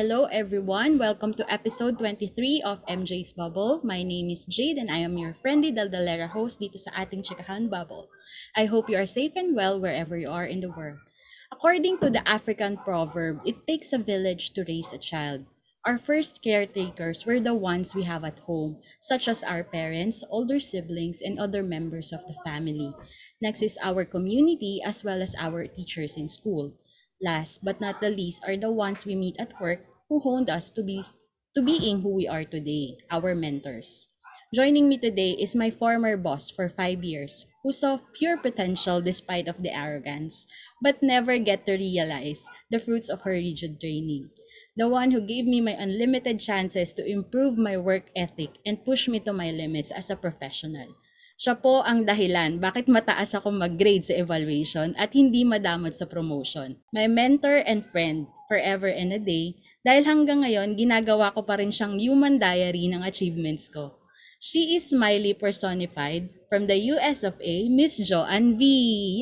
Hello everyone, welcome to episode 23 of MJ's Bubble. My name is Jade and I am your friendly Daldalera host dito sa ating Chikahan Bubble. I hope you are safe and well wherever you are in the world. According to the African proverb, it takes a village to raise a child. Our first caretakers were the ones we have at home, such as our parents, older siblings, and other members of the family. Next is our community as well as our teachers in school. Last but not the least are the ones we meet at work who honed us to be to being who we are today, our mentors. Joining me today is my former boss for five years, who saw pure potential despite of the arrogance, but never get to realize the fruits of her rigid training. The one who gave me my unlimited chances to improve my work ethic and push me to my limits as a professional. Siya po ang dahilan bakit mataas ako mag-grade sa evaluation at hindi madamot sa promotion. My mentor and friend, forever and a day, dahil hanggang ngayon, ginagawa ko pa rin siyang human diary ng achievements ko. She is Smiley personified from the US of A, Miss Joanne V.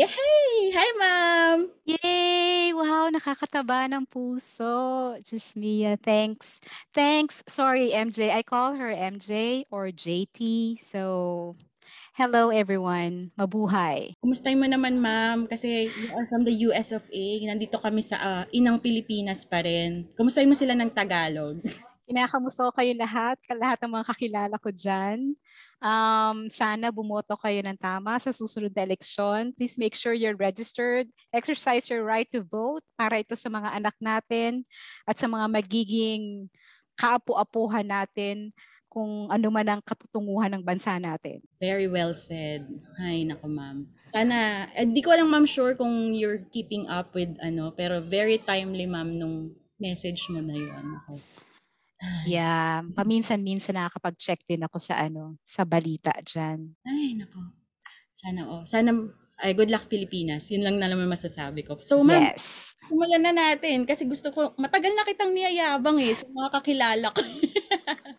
Yay! Hi, ma'am! Yay! Wow, nakakataba ng puso. Just Mia, thanks. Thanks. Sorry, MJ. I call her MJ or JT. So, hello everyone. Mabuhay. Kumusta mo naman, ma'am? Kasi you are from the US of A. Nandito kami sa uh, Inang Pilipinas pa rin. Kumusta mo sila ng Tagalog? Kinakamusta ko kayo lahat, lahat ng mga kakilala ko dyan. Um, sana bumoto kayo ng tama sa susunod na eleksyon. Please make sure you're registered. Exercise your right to vote para ito sa mga anak natin at sa mga magiging kaapu-apuhan natin kung ano man ang katutunguhan ng bansa natin. Very well said. Hay, nako ma'am. Sana, eh, di ko lang ma'am sure kung you're keeping up with ano, pero very timely ma'am nung message mo na yun. Ako. Yeah, paminsan-minsan nakakapag-check din ako sa ano, sa balita diyan. Ay, nako. Sana oh. Sana ay good luck Pilipinas. Yun lang na naman masasabi ko. So, ma'am, yes. simulan na natin kasi gusto ko matagal na kitang niyayabang eh sa mga kakilala ko.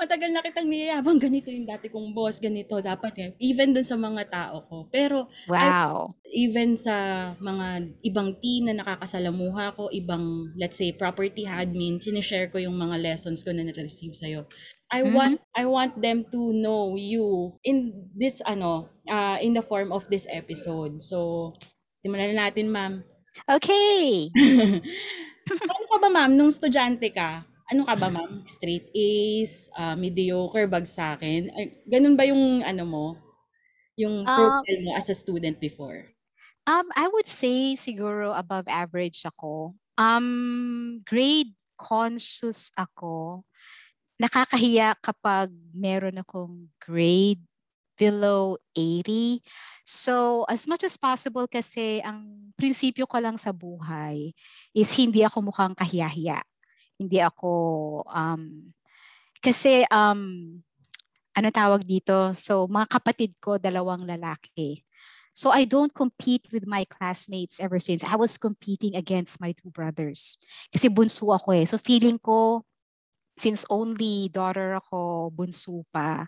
matagal na kitang niyayabang, ganito yung dati kong boss, ganito, dapat eh. Even dun sa mga tao ko. Pero, wow. I, even sa mga ibang team na nakakasalamuha ko, ibang, let's say, property admin, sinishare ko yung mga lessons ko na na-receive sa'yo. I mm-hmm. want I want them to know you in this ano uh, in the form of this episode. So simulan na natin, ma'am. Okay. ano ka ba, ma'am, nung estudyante ka? ano ka ba ma'am? Straight A's, uh, mediocre, bagsakin? Ay, ganun ba yung ano mo? Yung um, profile mo as a student before? Um, I would say siguro above average ako. Um, grade conscious ako. Nakakahiya kapag meron akong grade below 80. So, as much as possible kasi ang prinsipyo ko lang sa buhay is hindi ako mukhang kahiya-hiya hindi ako um kasi um ano tawag dito? So mga kapatid ko dalawang lalaki. So I don't compete with my classmates ever since. I was competing against my two brothers. Kasi bunso ako eh. So feeling ko since only daughter ako, bunso pa,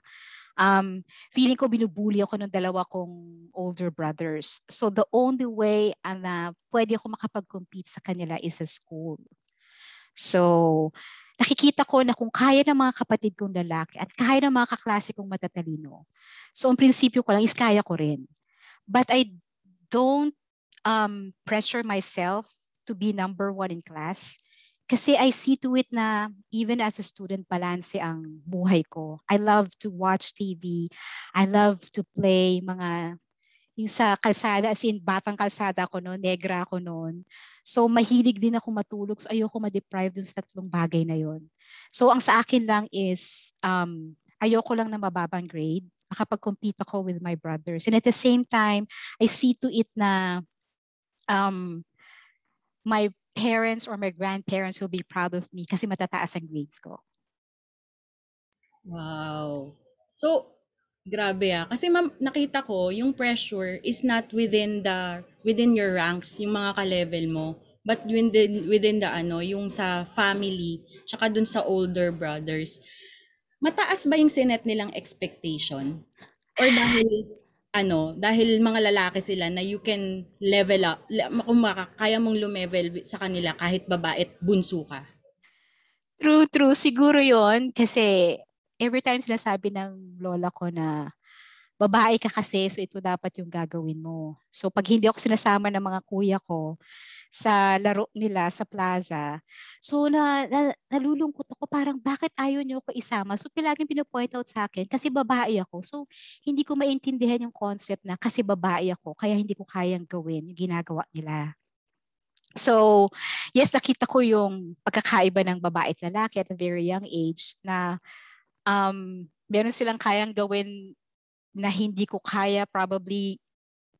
um, feeling ko binubuli ako ng dalawa kong older brothers. So the only way na pwede ako makapag-compete sa kanila is sa school. So, nakikita ko na kung kaya ng mga kapatid kong lalaki at kaya ng mga kaklase kong matatalino. So, ang prinsipyo ko lang is kaya ko rin. But I don't um, pressure myself to be number one in class. Kasi I see to it na even as a student, balance ang buhay ko. I love to watch TV. I love to play mga yung sa kalsada, as in batang kalsada ko noon, negra ako noon. So mahilig din ako matulog. So ayoko ma-deprive dun sa tatlong bagay na yon. So ang sa akin lang is um, ayoko lang na mababang grade. Makapag-compete ako with my brothers. And at the same time, I see to it na um, my parents or my grandparents will be proud of me kasi matataas ang grades ko. Wow. So, grabe ah. Kasi ma'am, nakita ko, yung pressure is not within the, within your ranks, yung mga ka-level mo, but within, within the ano, yung sa family, tsaka dun sa older brothers. Mataas ba yung sinet nilang expectation? Or dahil, ano, dahil mga lalaki sila na you can level up, kung maka- kaya mong lumevel sa kanila kahit babae at bunso ka? True, true. Siguro yon kasi every time sinasabi ng lola ko na babae ka kasi, so ito dapat yung gagawin mo. So pag hindi ako sinasama ng mga kuya ko sa laro nila sa plaza, so na, na nalulungkot ako parang bakit ayaw niyo ako isama? So palaging pinopoint out sa akin kasi babae ako. So hindi ko maintindihan yung concept na kasi babae ako kaya hindi ko kayang gawin yung ginagawa nila. So, yes, nakita ko yung pagkakaiba ng babae at lalaki at a very young age na um, meron silang kayang gawin na hindi ko kaya probably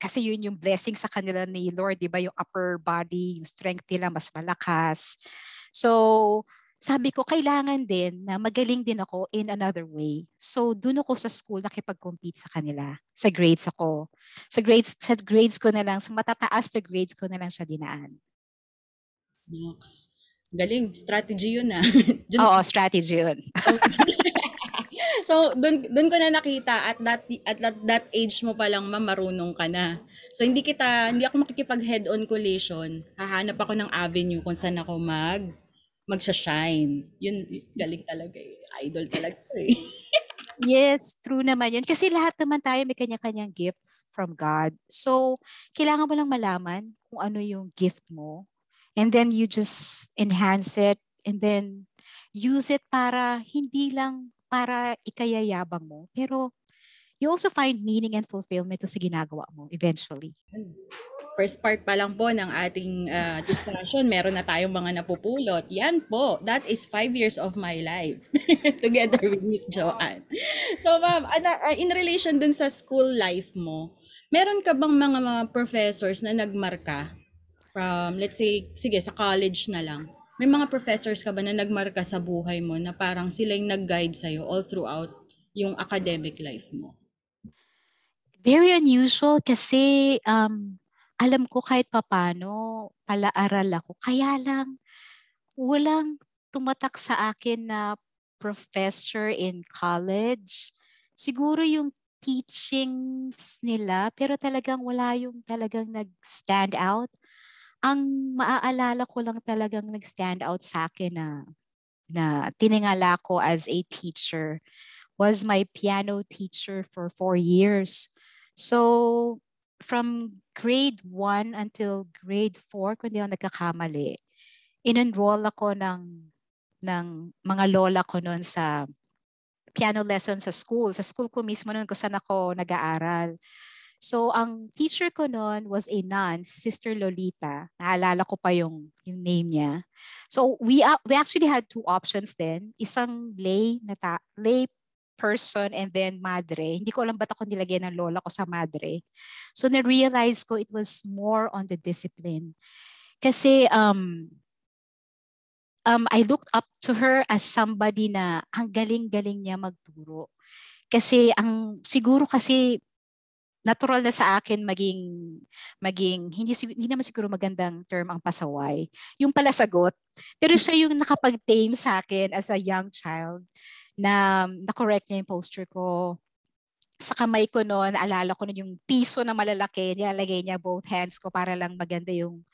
kasi yun yung blessing sa kanila ni Lord, di ba? Yung upper body, yung strength nila mas malakas. So, sabi ko, kailangan din na magaling din ako in another way. So, doon ako sa school nakipag-compete sa kanila. Sa grades ako. Sa grades, sa grades ko na lang, sa matataas na grades ko na lang siya dinaan. Nox. Galing. Strategy yun ah. Oo, strategy yun. so, dun, dun ko na nakita at that, at that, that age mo pa lang ma'am, marunong ka na. So, hindi kita, hindi ako makikipag head-on collision. Hahanap ako ng avenue kung saan ako mag, magsha-shine. Yun, galing talaga eh. Idol talaga eh. Yes, true naman yun. Kasi lahat naman tayo may kanya-kanyang gifts from God. So, kailangan mo lang malaman kung ano yung gift mo. And then you just enhance it and then use it para hindi lang para ikayayabang mo. Pero you also find meaning and fulfillment sa ginagawa mo eventually. First part pa lang po ng ating uh, discussion, meron na tayong mga napupulot. Yan po, that is five years of my life together with Miss Joanne. So ma'am, uh, in relation dun sa school life mo, meron ka bang mga, mga professors na nagmarka from, let's say, sige, sa college na lang? May mga professors ka ba na nagmarka sa buhay mo na parang sila yung nag-guide sa'yo all throughout yung academic life mo? Very unusual kasi um, alam ko kahit papano, palaaral ako. Kaya lang, walang tumatak sa akin na professor in college. Siguro yung teachings nila, pero talagang wala yung talagang nag-stand out. Ang maaalala ko lang talagang nag-stand out sa akin na, na tiningala ko as a teacher was my piano teacher for four years. So, from grade 1 until grade 4, kung hindi ako nagkakamali, in-enroll ako ng, ng mga lola ko noon sa piano lesson sa school. Sa school ko mismo noon kung saan ako nag-aaral. So, ang teacher ko noon was a nun, Sister Lolita. Naalala ko pa yung, yung name niya. So, we, uh, we actually had two options then. Isang lay, na ta- lay person and then madre. Hindi ko alam ba't ako nilagyan ng lola ko sa madre. So na-realize ko it was more on the discipline. Kasi um, um, I looked up to her as somebody na ang galing-galing niya magturo. Kasi ang siguro kasi natural na sa akin maging maging hindi hindi naman siguro magandang term ang pasaway. Yung pala sagot. Pero siya yung nakapag-tame sa akin as a young child na na-correct niya yung posture ko. Sa kamay ko noon, alala ko noon yung piso na malalaki, nilalagay niya both hands ko para lang maganda yung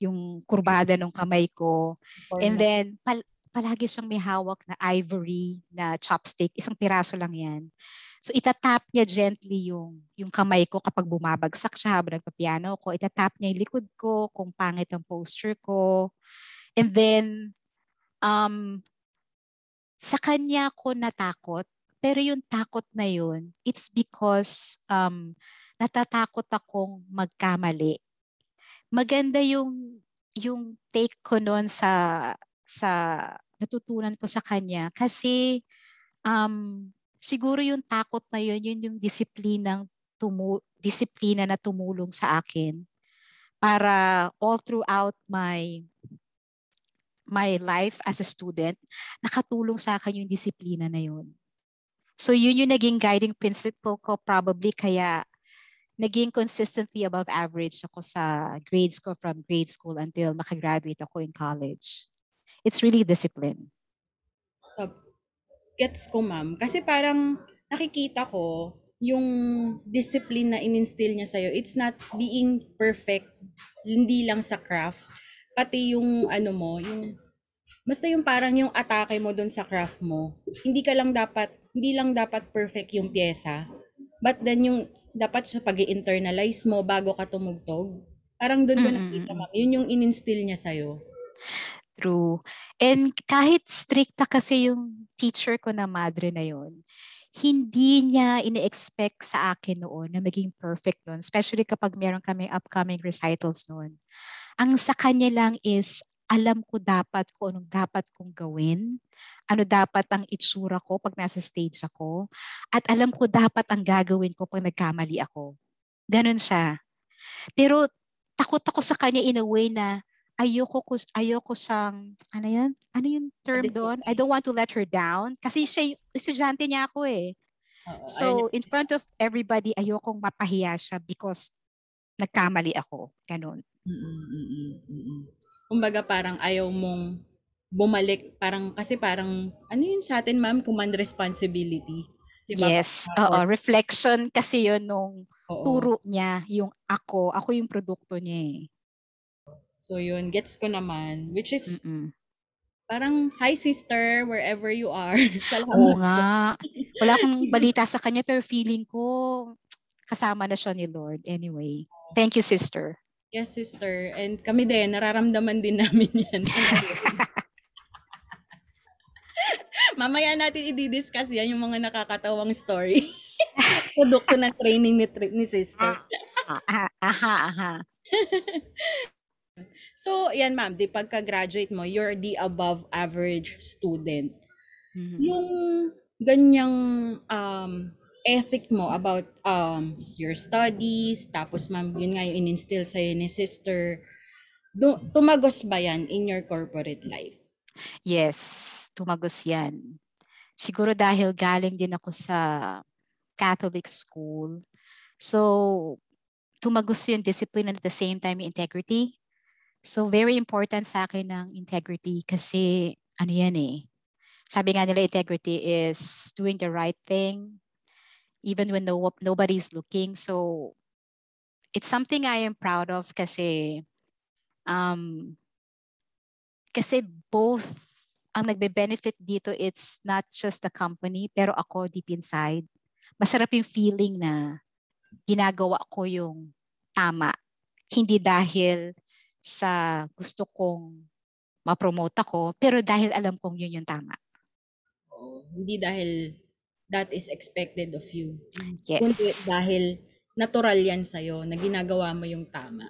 yung kurbada ng kamay ko. And then, pal- palagi siyang may hawak na ivory na chopstick. Isang piraso lang yan. So itatap niya gently yung yung kamay ko kapag bumabagsak siya habang nagpapiano ko. Itatap niya yung likod ko kung pangit ang posture ko. And then um sa kanya ko natakot. Pero yung takot na yun, it's because um, natatakot akong magkamali. Maganda yung yung take ko noon sa sa natutunan ko sa kanya kasi um, siguro yung takot na yun, yun yung disiplinang tumu disiplina na tumulong sa akin para all throughout my my life as a student, nakatulong sa akin yung disiplina na yun. So yun yung naging guiding principle ko probably kaya naging consistently above average ako sa grades ko from grade school until makagraduate ako in college. It's really discipline. So, gets ko ma'am. Kasi parang nakikita ko yung discipline na ininstill niya sa'yo, it's not being perfect, hindi lang sa craft, pati yung ano mo, yung basta yung parang yung atake mo doon sa craft mo. Hindi ka lang dapat, hindi lang dapat perfect yung pyesa, but then yung dapat sa pag internalize mo bago ka tumugtog. Parang doon ko nakita, ma'am. Yun yung ininstill niya sa'yo. True. And kahit stricta kasi yung teacher ko na madre na yon hindi niya ini-expect sa akin noon na maging perfect noon, especially kapag meron kami upcoming recitals noon. Ang sa kanya lang is, alam ko dapat kung anong dapat kong gawin, ano dapat ang itsura ko pag nasa stage ako, at alam ko dapat ang gagawin ko pag nagkamali ako. Ganon siya. Pero takot ako sa kanya in a way na ayoko ko ayoko siyang ano yan? Ano yung term doon? I don't want to let her down kasi siya estudyante niya ako eh. Uh, so in front of everybody ayokong mapahiya siya because nagkamali ako. Ganun. Mm-mm, Kumbaga parang ayaw mong bumalik parang kasi parang ano yun sa atin ma'am command responsibility. Diba? Yes. Oo, reflection kasi yun nung Oo. turo niya, yung ako, ako yung produkto niya eh. So yun, gets ko naman. Which is, Mm-mm. parang, hi sister, wherever you are. Salamat. Oo nga. Wala akong balita sa kanya, pero feeling ko, kasama na siya ni Lord. Anyway, thank you sister. Yes, sister. And kami din, nararamdaman din namin yan. Mamaya natin i-discuss yan, yung mga nakakatawang story. Produkto ng training ni, ni sister. Ah, aha, aha, aha. So, yan ma'am, di pagka-graduate mo, you're the above average student. Mm-hmm. Yung ganyang um, ethic mo about um, your studies, tapos ma'am, yun nga yung in-instill sa'yo ni sister, do, tumagos ba yan in your corporate life? Yes, tumagos yan. Siguro dahil galing din ako sa Catholic school. So, tumagos yung discipline and at the same time yung integrity. So very important sa akin ng integrity kasi ano yan eh. Sabi nga nila integrity is doing the right thing even when no, nobody's looking. So it's something I am proud of kasi um, kasi both ang nagbe-benefit dito it's not just the company pero ako deep inside. Masarap yung feeling na ginagawa ko yung tama. Hindi dahil sa gusto kong ma-promote ako, pero dahil alam kong yun yung tama. Oh, hindi dahil that is expected of you. Yes. Kundi dahil natural yan sa'yo na ginagawa mo yung tama.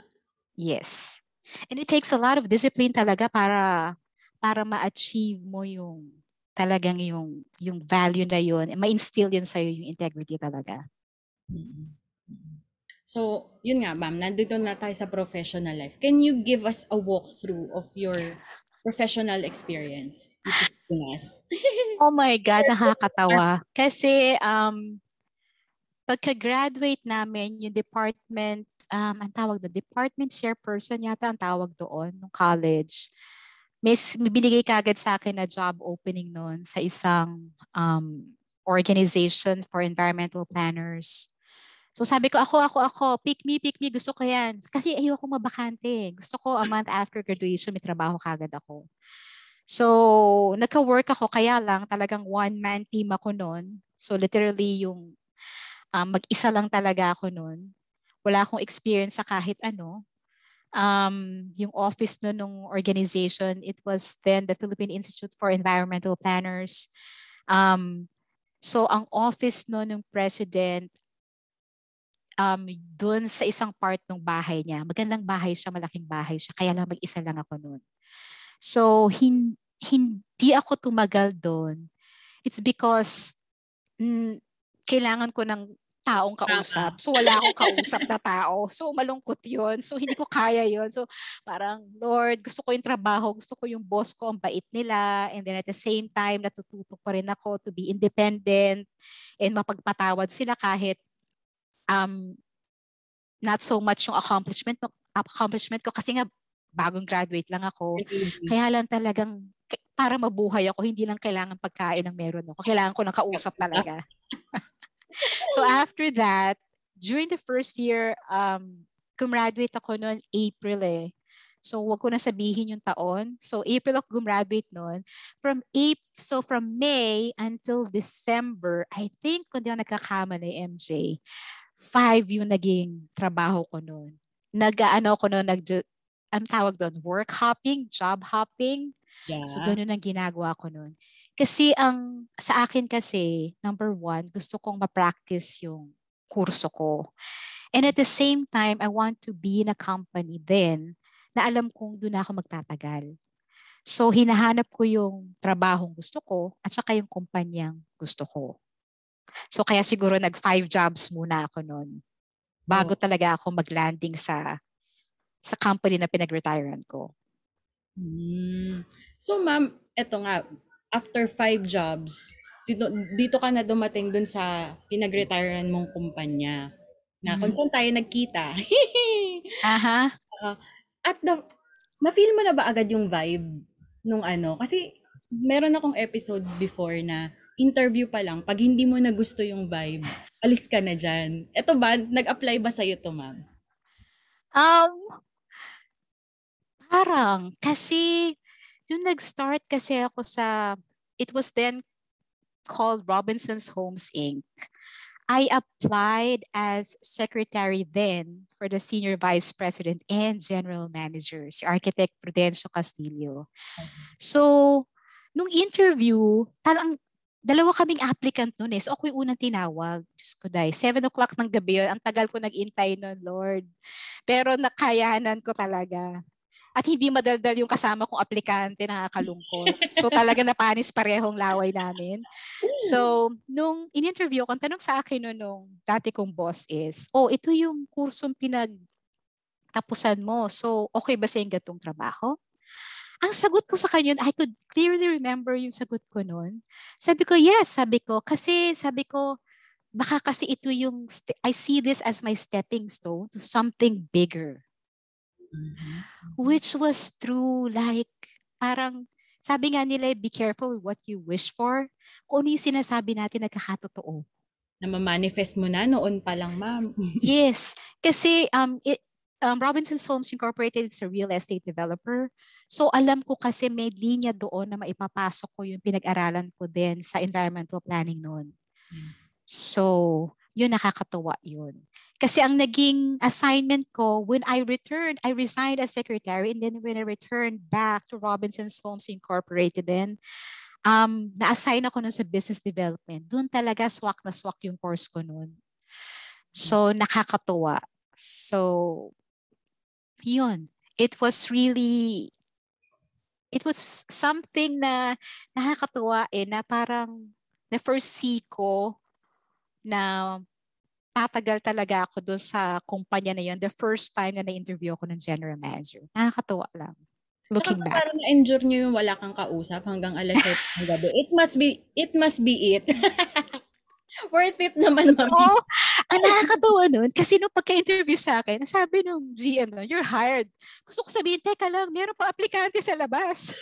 Yes. And it takes a lot of discipline talaga para para ma-achieve mo yung talagang yung yung value na yun, ma-instill yun sa'yo yung integrity talaga. Mm-hmm. So, yun nga, ma'am, nandito na tayo sa professional life. Can you give us a walkthrough of your professional experience? oh my God, nakakatawa. Kasi, um, pagka-graduate namin, yung department, um, ang tawag na, department chairperson yata ang tawag doon, nung college. May binigay kagad sa akin na job opening noon sa isang um, organization for environmental planners. So sabi ko, ako, ako, ako, pick me, pick me, gusto ko yan. Kasi ayoko mabakante. Gusto ko a month after graduation, may trabaho kagad ako. So, nagka-work ako, kaya lang talagang one-man team ako noon. So literally yung um, mag-isa lang talaga ako noon. Wala akong experience sa kahit ano. Um, yung office no nung organization, it was then the Philippine Institute for Environmental Planners. Um, so ang office no nung president um, doon sa isang part ng bahay niya. Magandang bahay siya, malaking bahay siya. Kaya lang mag-isa lang ako noon. So, hin- hindi ako tumagal doon. It's because mm, kailangan ko ng taong kausap. So wala akong kausap na tao. So malungkot 'yon. So hindi ko kaya 'yon. So parang Lord, gusto ko yung trabaho, gusto ko yung boss ko, ang bait nila and then at the same time natututo pa rin ako to be independent and mapagpatawad sila kahit um not so much yung accomplishment accomplishment ko kasi nga bagong graduate lang ako. Kaya lang talagang para mabuhay ako, hindi lang kailangan pagkain ng meron ako. Kailangan ko ng kausap talaga. so after that, during the first year, um, gumraduate ako noon April eh. So wag ko na sabihin yung taon. So April ako gumraduate noon. From April, so from May until December, I think kung di ako nagkakamali, MJ, five yung naging trabaho ko noon. Nag-ano ko noon, nag ang tawag doon, work hopping, job hopping. Yeah. So ganun ang ginagawa ko noon. Kasi ang sa akin kasi, number one, gusto kong ma-practice yung kurso ko. And at the same time, I want to be in a company then na alam kong doon ako magtatagal. So hinahanap ko yung trabahong gusto ko at saka yung kumpanyang gusto ko. So kaya siguro nag five jobs muna ako noon bago Oh. talaga ako mag-landing sa sa company na pinag-retirean ko. Hmm. So ma'am, eto nga, after five jobs, dito, dito ka na dumating dun sa pinag-retirean mong kumpanya. Na kung Mhm. saan tayo nagkita. Aha. At the, na-feel mo na ba agad yung vibe nung ano? Kasi meron akong episode before na interview pa lang, pag hindi mo na gusto yung vibe, alis ka na dyan. Eto ba, nag-apply ba sa'yo to, ma'am? Um, parang, kasi, yung nag-start kasi ako sa, it was then called Robinson's Homes Inc. I applied as secretary then for the senior vice president and general manager, si Architect Prudencio Castillo. So, nung interview, talang dalawa kaming applicant noon eh. So ako yung unang tinawag. Diyos ko dahil, 7 o'clock ng gabi yun. Ang tagal ko nag-intay noon, Lord. Pero nakayanan ko talaga. At hindi madaldal yung kasama kong aplikante, nakakalungkot. So talaga napanis parehong laway namin. So, nung in-interview ko, ang tanong sa akin no, nung dati kong boss is, oh, ito yung kursong pinag tapusan mo. So, okay ba sa yung gatong trabaho? Ang sagot ko sa kanya, I could clearly remember yung sagot ko noon. Sabi ko, yes, sabi ko. Kasi sabi ko, baka kasi ito yung, st- I see this as my stepping stone to something bigger. Which was true. Like, parang, sabi nga nila, be careful what you wish for. Kung ano yung sinasabi natin nagkakatotoo. Na ma-manifest mo na noon pa lang, ma'am. Yes, kasi um, it, um, Robinson's Homes Incorporated is a real estate developer. So alam ko kasi may linya doon na maipapasok ko yung pinag-aralan ko din sa environmental planning noon. So, yun nakakatuwa yun. Kasi ang naging assignment ko, when I returned, I resigned as secretary and then when I returned back to Robinson's Homes Incorporated then, um, na-assign ako nun sa business development. Doon talaga swak na swak yung course ko noon. So, nakakatuwa. So, yun. It was really, it was something na nakakatuwa eh, na parang na first see ko na tatagal talaga ako doon sa kumpanya na yun. The first time na na-interview ako ng general manager. Nakakatuwa lang. Looking Saka back. parang na-endure nyo yung wala kang kausap hanggang alas 7 ng gabi. It must be, it must be it. Worth it naman, ma'am. Oo. Ang nakakatawa nun, kasi nung pagka-interview sa akin, sabi nung GM nun, you're hired. Gusto ko sabihin, teka lang, meron pa aplikante sa labas.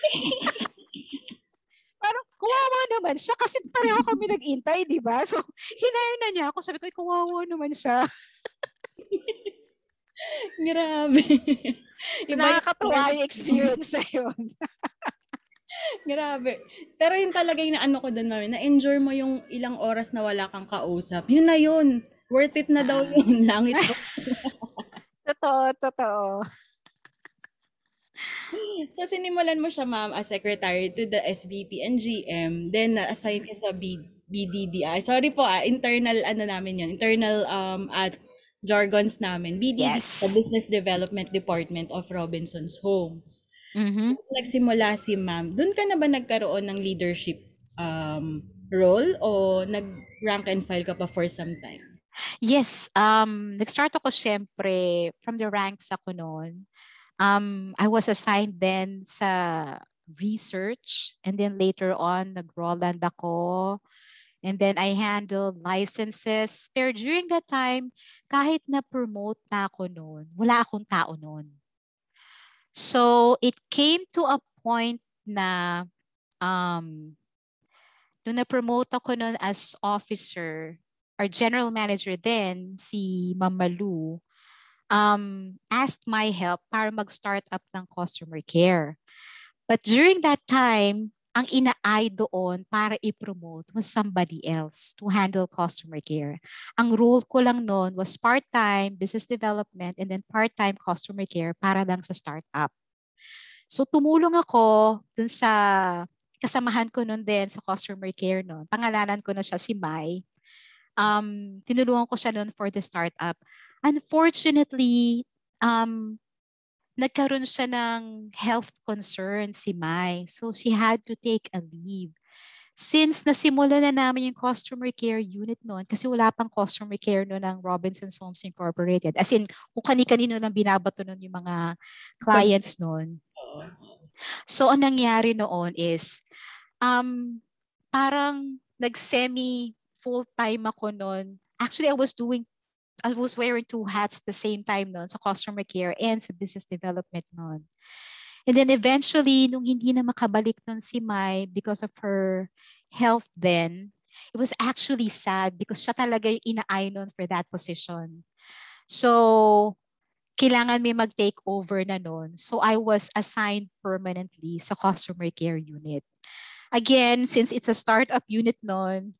Parang, kawawa naman siya kasi pareho kami nag-intay, di ba? So, hinire na niya ako. Sabi ko, "Ay, kawawa naman siya. Grabe. So, Iba yung- experience na yun. Grabe. Pero yun talaga yung ano ko doon, mami, na-enjoy mo yung ilang oras na wala kang kausap. Yun na yun. Worth it na daw yun. Langit ko. Totoo, totoo. So, sinimulan mo siya, ma'am, as secretary to the SVP and GM. Then, na-assign ka sa B- BDDI. Sorry po, ah, internal, ano namin yun, internal um, at jargons namin. BDDI, Yes. the Business Development Department of Robinson's Homes. Mhm. Nagsimula si ma'am, doon ka na ba nagkaroon ng leadership um, role o nag-rank and file ka pa for some time? Yes, um, nag-start ako syempre from the ranks ako noon. Um, I was assigned then sa research and then later on nag-Roland ako. And then I handled licenses. Pero during that time, kahit na-promote na ako noon, wala akong tao noon. So it came to a point na um, nung na-promote ako noon as officer, our general manager then, si Mamalu, um, asked my help para mag-start up ng customer care. But during that time, ang ina-eye doon para i-promote was somebody else to handle customer care. Ang role ko lang noon was part-time business development and then part-time customer care para lang sa startup. So tumulong ako dun sa kasamahan ko noon din sa customer care noon. Pangalanan ko na siya si Mai. Um, tinulungan ko siya noon for the startup. Unfortunately, um, nagkaroon siya ng health concern si Mai. So she had to take a leave. Since nasimula na namin yung customer care unit noon, kasi wala pang customer care noon ng Robinson's Homes Incorporated. As in, kung kani-kanino nang binabato noon yung mga clients noon. So, ang nangyari noon is, um, parang nag-semi full-time ako noon. Actually, I was doing I was wearing two hats at the same time noon sa customer care and sa business development noon. And then eventually, nung hindi na makabalik noon si Mai because of her health then, it was actually sad because siya talaga yung ina-eye noon for that position. So, kailangan may mag-take over na noon. So, I was assigned permanently sa customer care unit. Again, since it's a startup unit noon,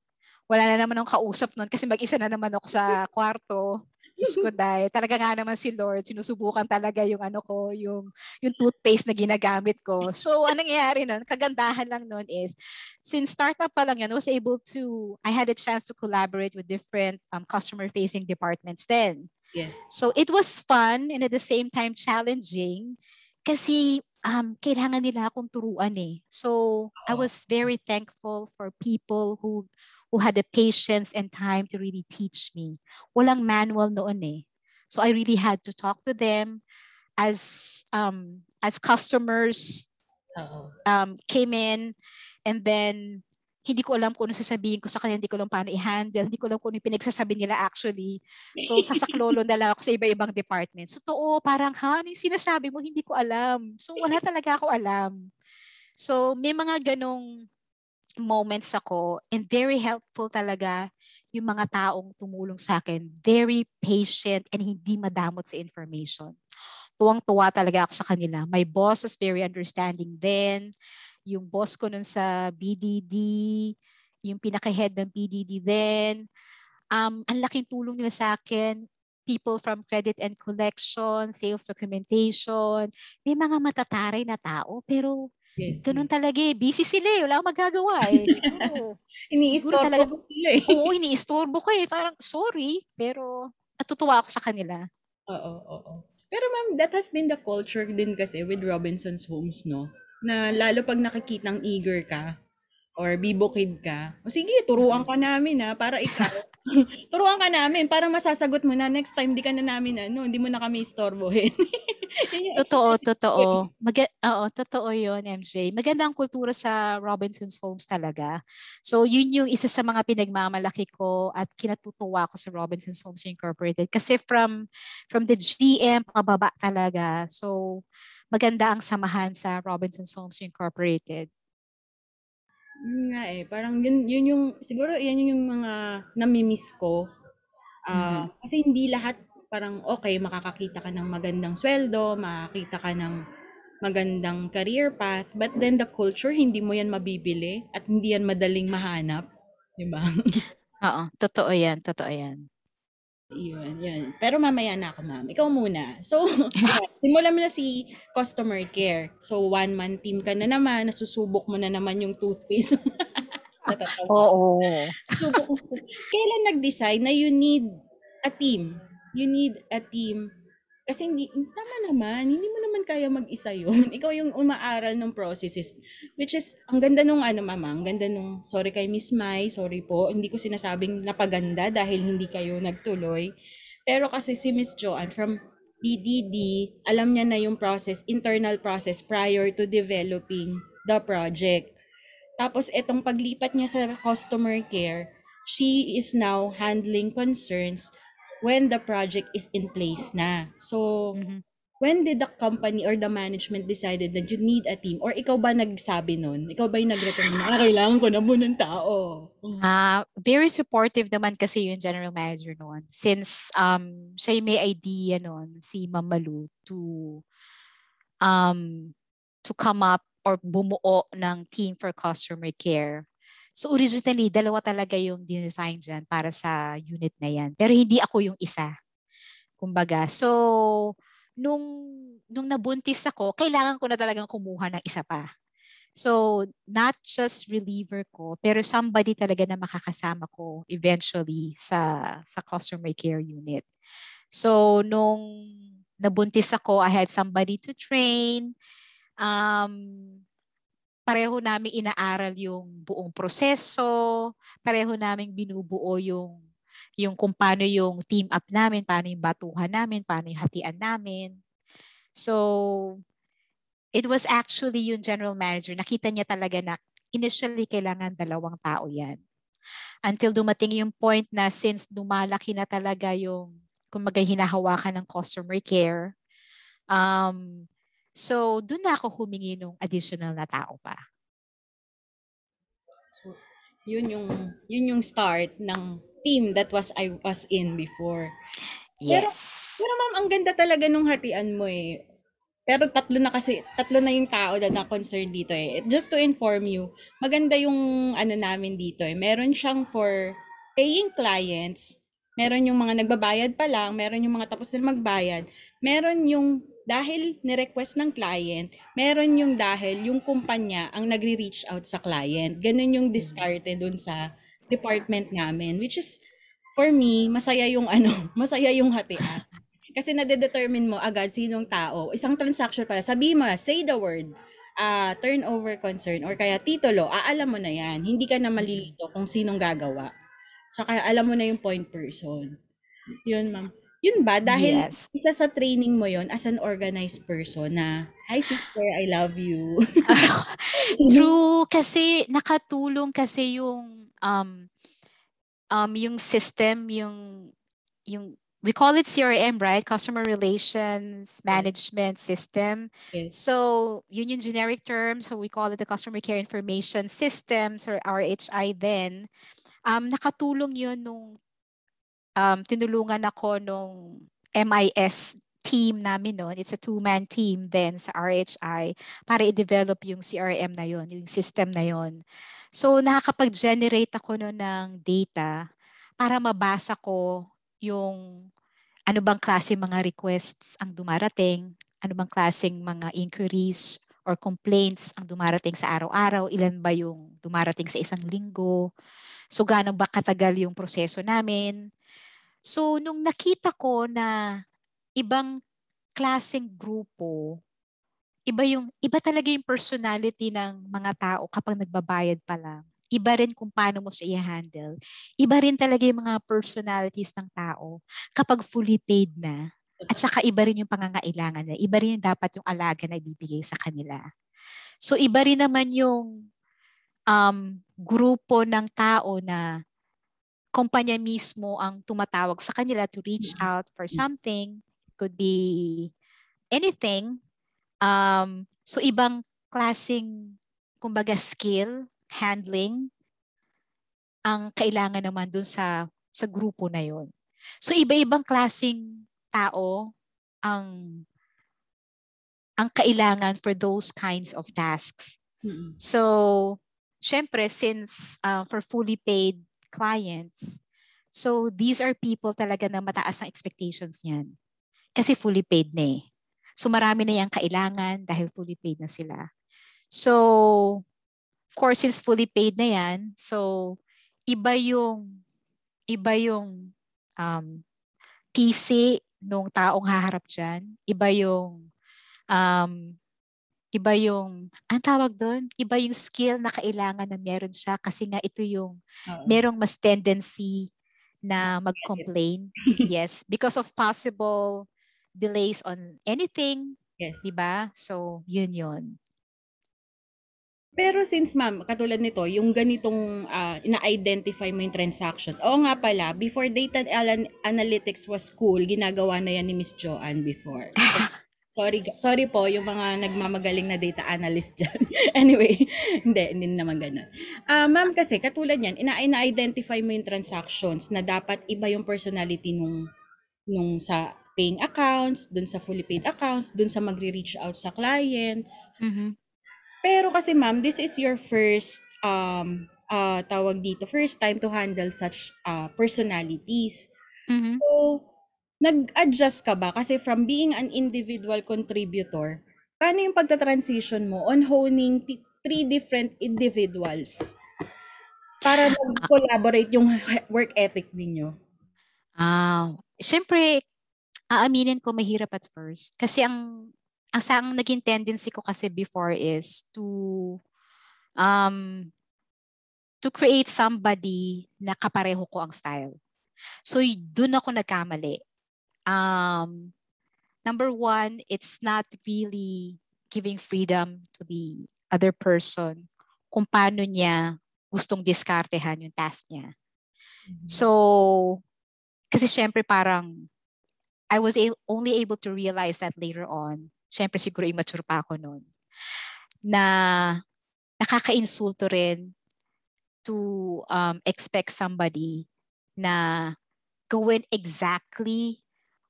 wala na naman akong kausap noon kasi mag-isa na naman ako sa kwarto. Diyos ko dahil talaga nga naman si Lord, sinusubukan talaga yung ano ko, yung, yung toothpaste na ginagamit ko. So, anong nangyayari nun? Kagandahan lang nun is, since startup pa lang yan, I was able to, I had a chance to collaborate with different um, customer-facing departments then. Yes. So, it was fun and at the same time challenging kasi um, kailangan nila akong turuan eh. So, I was very thankful for people who who had the patience and time to really teach me. Walang manual noon eh. So I really had to talk to them as um, as customers um, came in and then hindi ko alam kung ano sasabihin ko sa kanila, hindi ko alam paano i-handle, hindi ko alam kung ano pinagsasabi nila actually. So, sasaklolo na lang ako sa iba-ibang departments. So, totoo, parang, ha, ano yung sinasabi mo, hindi ko alam. So, wala talaga ako alam. So, may mga ganong moments ako and very helpful talaga yung mga taong tumulong sa akin. Very patient and hindi madamot sa information. Tuwang-tuwa talaga ako sa kanila. My boss was very understanding then. Yung boss ko nun sa BDD, yung pinaka-head ng BDD then. Um, ang laking tulong nila sa akin people from credit and collection, sales documentation. May mga matataray na tao, pero Yes. Ganun talaga eh. Busy sila eh. Wala akong magagawa eh. Siguro. iniistorbo talaga, ko sila eh. Oo, iniistorbo ko eh. Parang, sorry, pero natutuwa ako sa kanila. Oo, oo. Pero ma'am, that has been the culture din kasi with Robinson's Homes, no? Na lalo pag nakikitang eager ka or bibukid ka, o sige, turuan ka namin ha, para ikaw, turuan ka namin para masasagot mo na next time di ka na namin ano, hindi mo na kami istorbohin. totoo, totoo. Mag- oo, totoo yun, MJ. Maganda ang kultura sa Robinson's Homes talaga. So, yun yung isa sa mga pinagmamalaki ko at kinatutuwa ko sa Robinson's Homes Incorporated. Kasi from, from the GM, pababa talaga. So, maganda ang samahan sa Robinson's Homes Incorporated. Yun nga eh, parang yun, yun yung, siguro yan yung mga namimiss ko. Uh, mm-hmm. Kasi hindi lahat parang okay, makakakita ka ng magandang sweldo, makakita ka ng magandang career path, but then the culture, hindi mo yan mabibili at hindi yan madaling mahanap. Di ba? Oo, totoo yan, totoo yan. Yun, yun. Pero mamaya na ako, ma'am. Ikaw muna. So, simulan mo na si customer care. So, one-man team ka na naman, nasusubok mo na naman yung toothpaste. Oo. Subok. Kailan nag-decide na you need a team you need a team. Kasi hindi, tama naman, hindi mo naman kaya mag-isa yun? Ikaw yung umaaral ng processes. Which is, ang ganda nung ano mama, ang ganda nung, sorry kay Miss Mai, sorry po, hindi ko sinasabing napaganda dahil hindi kayo nagtuloy. Pero kasi si Miss Joanne from PDD, alam niya na yung process, internal process prior to developing the project. Tapos itong paglipat niya sa customer care, she is now handling concerns when the project is in place na. So, mm-hmm. when did the company or the management decided that you need a team? Or ikaw ba nagsabi nun? Ikaw ba yung nag-recommend na, ah, kailangan ko na muna ng tao? Uh, very supportive naman kasi yung general manager noon. Since um, siya may idea noon, si Mamalu, to um, to come up or bumuo ng team for customer care So originally, dalawa talaga yung design dyan para sa unit na yan. Pero hindi ako yung isa. Kumbaga. So, nung, nung nabuntis ako, kailangan ko na talagang kumuha ng isa pa. So, not just reliever ko, pero somebody talaga na makakasama ko eventually sa, sa customer care unit. So, nung nabuntis ako, I had somebody to train. Um, pareho namin inaaral yung buong proseso, pareho namin binubuo yung yung kung paano yung team up namin, paano yung batuhan namin, paano yung hatian namin. So, it was actually yung general manager, nakita niya talaga na initially kailangan dalawang tao yan. Until dumating yung point na since lumalaki na talaga yung kung magay hinahawakan ng customer care, um, So, doon na ako humingi ng additional na tao pa. So, yun yung yun yung start ng team that was I was in before. Yes. Pero, pero ma'am, ang ganda talaga nung hatian mo eh. Pero tatlo na kasi, tatlo na yung tao na na-concern dito eh. Just to inform you, maganda yung ano namin dito eh. Meron siyang for paying clients, meron yung mga nagbabayad pa lang, meron yung mga tapos na magbayad, meron yung dahil ni-request ng client, meron yung dahil yung kumpanya ang nagre-reach out sa client. Ganun yung diskarte dun sa department namin, which is, for me, masaya yung ano, masaya yung hatian. Kasi nade-determine mo agad sinong tao. Isang transaction pala, sabi mo, say the word, uh, turnover concern, or kaya titulo, aalam mo na yan. Hindi ka na malilito kung sinong gagawa. Saka alam mo na yung point person. Yun, ma'am. Yun ba? Dahil yes. isa sa training mo yon as an organized person na, Hi sister, I love you. True. Kasi nakatulong kasi yung um, um, yung system, yung, yung we call it CRM, right? Customer Relations Management System. Yes. So, yun yung generic term. So, we call it the Customer Care Information Systems or RHI then. Um, nakatulong yun nung um, tinulungan ako nung MIS team namin noon. It's a two-man team then sa RHI para i-develop yung CRM na yon, yung system na yon. So nakakapag-generate ako noon ng data para mabasa ko yung ano bang klase mga requests ang dumarating, ano bang klaseng mga inquiries or complaints ang dumarating sa araw-araw, ilan ba yung dumarating sa isang linggo, so gaano ba katagal yung proseso namin, So, nung nakita ko na ibang klaseng grupo, iba yung iba talaga yung personality ng mga tao kapag nagbabayad pa lang. Iba rin kung paano mo siya i-handle. Iba rin talaga yung mga personalities ng tao kapag fully paid na. At saka iba rin yung pangangailangan niya. Iba rin yung dapat yung alaga na ibibigay sa kanila. So iba rin naman yung um, grupo ng tao na kumpanya mismo ang tumatawag sa kanila to reach out for something. It could be anything. Um, so ibang klasing kumbaga skill, handling ang kailangan naman dun sa sa grupo na yon. So iba-ibang klasing tao ang ang kailangan for those kinds of tasks. Mm-hmm. So, syempre since uh, for fully paid clients. So these are people talaga na mataas ang expectations niyan. Kasi fully paid na eh. So marami na yung kailangan dahil fully paid na sila. So, of course, since fully paid na yan, so iba yung iba yung um, PC nung taong haharap dyan. Iba yung Um, iba yung, ang tawag doon, iba yung skill na kailangan na meron siya kasi nga ito yung merong mas tendency na mag-complain. yes, because of possible delays on anything, Yes. 'di ba? So, yun yun. Pero since ma'am, katulad nito, yung ganitong ah, ina-identify mo yung transactions. Oo nga pala, before data al- analytics was cool, ginagawa na yan ni Miss Joanne before. So, sorry, sorry po yung mga nagmamagaling na data analyst dyan. anyway, hindi, hindi naman ganun. Ah, ma'am, kasi katulad yan, ina- ina-identify mo yung transactions na dapat iba yung personality nung nung sa paying accounts, dun sa fully paid accounts, dun sa magre-reach out sa clients. Mhm. Pero kasi ma'am, this is your first um uh, tawag dito, first time to handle such uh, personalities. Mhm. So, nag-adjust ka ba? Kasi from being an individual contributor, paano yung pagta-transition mo on honing t- three different individuals para mag-collaborate yung work ethic ninyo? Ah, syempre aaminin ko mahirap at first kasi ang ang sa ang naging tendency ko kasi before is to um to create somebody na kapareho ko ang style. So dun ako nagkamali. Um number one, it's not really giving freedom to the other person kung paano niya gustong diskartehan yung task niya. So, kasi syempre parang I was a- only able to realize that later on. Syempre siguro immature pa ako noon. Na nakaka-insulto rin to um, expect somebody na gawin exactly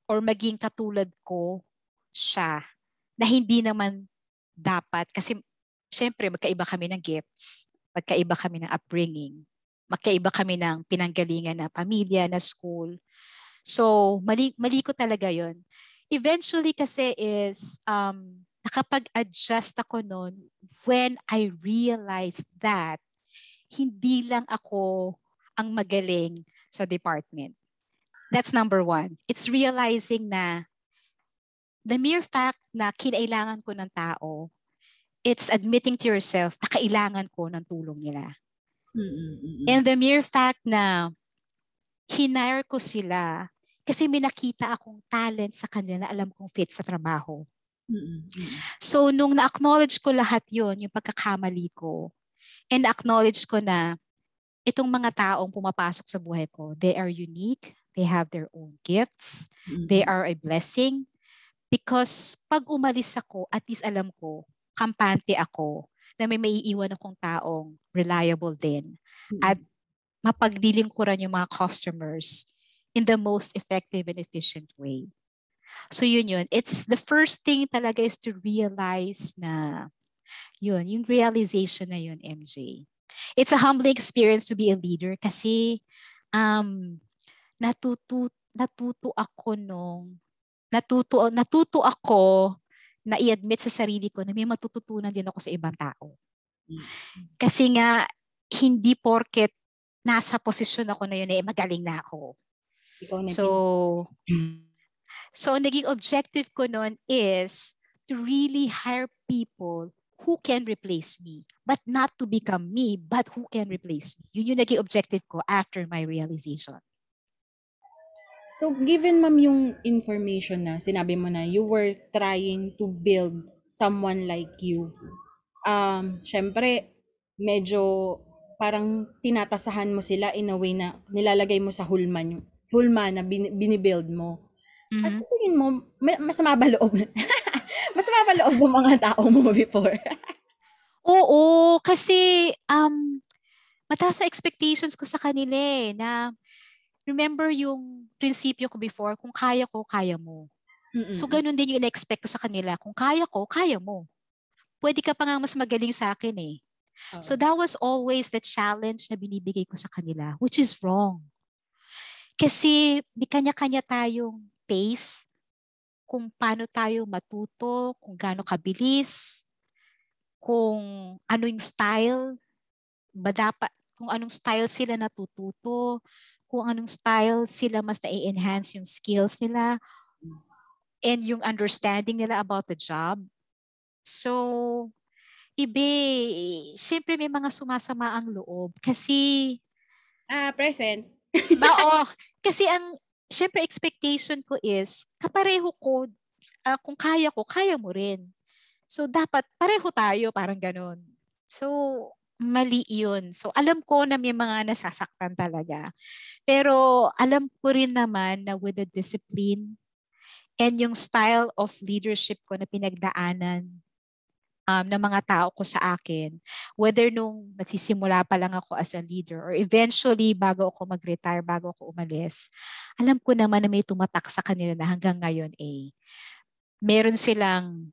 or maging katulad ko siya na hindi naman dapat kasi syempre magkaiba kami ng gifts, magkaiba kami ng upbringing, magkaiba kami ng pinanggalingan na pamilya, na school. So, mali, mali ko talaga yon. Eventually kasi is, um, nakapag-adjust ako noon when I realized that hindi lang ako ang magaling sa department. That's number one. It's realizing na the mere fact na kinailangan ko ng tao, it's admitting to yourself na kailangan ko ng tulong nila. And the mere fact na hinire ko sila kasi may nakita akong talent sa kanila na alam kong fit sa trabaho. So, nung na-acknowledge ko lahat yon yung pagkakamali ko, and acknowledge ko na itong mga taong pumapasok sa buhay ko, they are unique, they have their own gifts, they are a blessing. Because pag umalis ako, at least alam ko, kampante ako, na may maiiwan akong taong reliable din. At mapaglilingkuran yung mga customers in the most effective and efficient way. So yun yun. It's the first thing talaga is to realize na yun, yung realization na yun, MJ. It's a humbling experience to be a leader kasi um, natuto, natuto ako nung natuto, natuto ako na i-admit sa sarili ko na may matututunan din ako sa ibang tao. Kasi nga, hindi porket nasa posisyon ako na yun, eh, magaling na ako. So, so naging objective ko noon is to really hire people who can replace me, but not to become me, but who can replace me. Yun yung naging objective ko after my realization. So, given ma'am yung information na sinabi mo na you were trying to build someone like you, um, syempre, medyo parang tinatasahan mo sila in a way na nilalagay mo sa hulma, nyo, hulma na bin, binibuild mo. Mhm. As tingin mo, ma- masama ba loob? masama ba loob ng mga tao mo before? Oo, kasi um, mataas na expectations ko sa kanila eh, na remember yung prinsipyo ko before, kung kaya ko, kaya mo. So ganun din yung in-expect ko sa kanila. Kung kaya ko, kaya mo. Pwede ka pa nga mas magaling sa akin eh. Oo. So that was always the challenge na binibigay ko sa kanila, which is wrong. Kasi may kanya-kanya tayong pace kung paano tayo matuto, kung gaano kabilis, kung ano yung style, ba dapat, kung anong style sila natututo, kung anong style sila mas na-enhance yung skills nila. and yung understanding nila about the job. So, ibe, syempre may mga sumasama ang loob kasi Ah, present. ba, oh, kasi ang syempre expectation ko is kapareho ko uh, kung kaya ko, kaya mo rin. So dapat pareho tayo, parang ganun. So mali yun. So alam ko na may mga nasasaktan talaga. Pero alam ko rin naman na with the discipline and yung style of leadership ko na pinagdaanan um, ng mga tao ko sa akin, whether nung nagsisimula pa lang ako as a leader or eventually bago ako mag-retire, bago ako umalis, alam ko naman na may tumatak sa kanila na hanggang ngayon eh, meron silang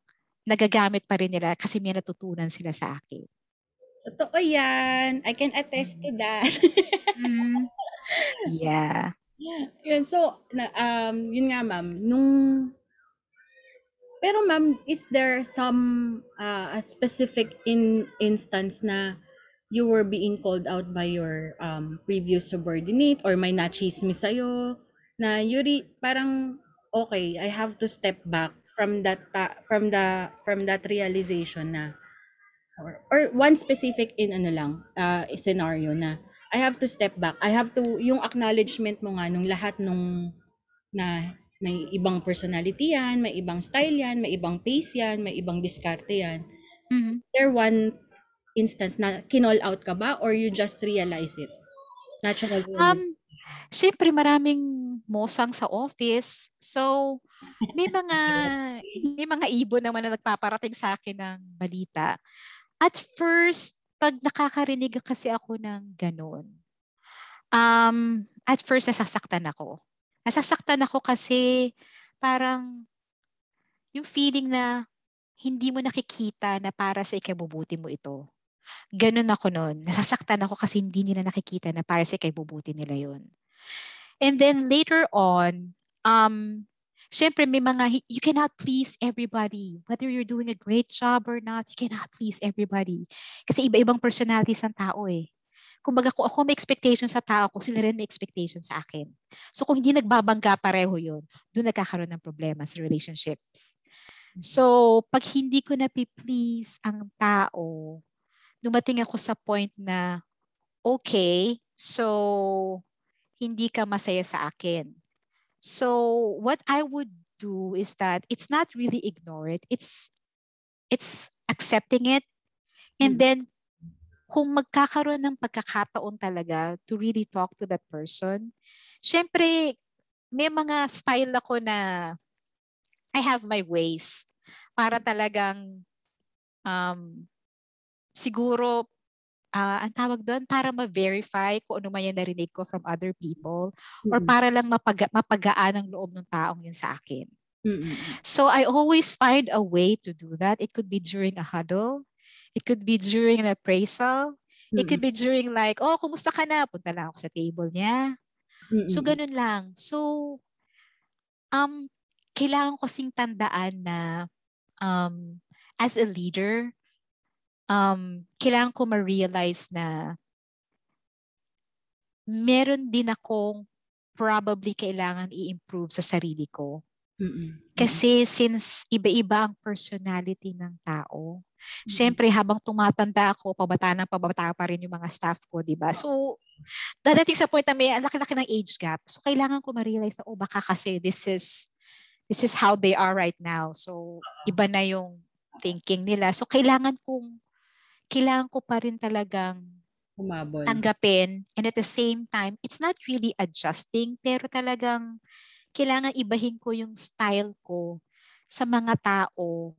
nagagamit pa rin nila kasi may natutunan sila sa akin. Totoo yan. I can attest to that. mm. Yeah. Yun, so, na, um, yun nga ma'am, nung pero ma'am, is there some uh, a specific in instance na you were being called out by your um, previous subordinate or may nachismis sa'yo na yuri parang okay, I have to step back from that ta- from the from that realization na or, or one specific in ano lang uh, scenario na I have to step back. I have to yung acknowledgement mo nga nung lahat nung na may ibang personality yan, may ibang style yan, may ibang pace yan, may ibang diskarte yan. Mm-hmm. Is there one instance na kinall out ka ba or you just realize it? Natural. Um, Siyempre, maraming mosang sa office. So, may mga may mga ibon naman na nagpaparating sa akin ng balita. At first, pag nakakarinig kasi ako ng ganun, um, at first nasasaktan ako nasasaktan ako kasi parang yung feeling na hindi mo nakikita na para sa ikabubuti mo ito. Ganun ako noon. Nasasaktan ako kasi hindi nila nakikita na para sa ikabubuti nila yon. And then later on, um, syempre may mga, you cannot please everybody. Whether you're doing a great job or not, you cannot please everybody. Kasi iba-ibang personalities ng tao eh kumbaga kung ako may expectation sa tao ko, sila rin may expectation sa akin. So kung hindi nagbabangga pareho yun, doon nagkakaroon ng problema sa relationships. So pag hindi ko na please ang tao, dumating ako sa point na, okay, so hindi ka masaya sa akin. So what I would do is that it's not really ignore it. It's it's accepting it and hmm. then kung magkakaroon ng pagkakataon talaga to really talk to that person, syempre, may mga style ako na I have my ways para talagang um, siguro uh, ang tawag doon para ma-verify kung ano man yung narinig ko from other people mm-hmm. or para lang mapag- mapagaan ang loob ng taong yun sa akin. Mm-hmm. So I always find a way to do that. It could be during a huddle. It could be during an appraisal. Mm-hmm. It could be during like, oh, kumusta ka na? Punta lang ako sa table niya. Mm-hmm. So, ganun lang. So, um, kailangan ko sing tandaan na um, as a leader, um, kailangan ko ma-realize na meron din akong probably kailangan i-improve sa sarili ko. Mm-mm. Kasi since iba-iba ang personality ng tao, Mm-hmm. Siyempre, habang tumatanda ako, pabata ng pabata pa rin yung mga staff ko, di ba? So, dadating sa point na may laki-laki ng age gap. So, kailangan ko ma-realize na, oh, baka kasi this is, this is how they are right now. So, iba na yung thinking nila. So, kailangan kong, kailangan ko pa rin talagang Umabol. tanggapin. And at the same time, it's not really adjusting, pero talagang kailangan ibahin ko yung style ko sa mga tao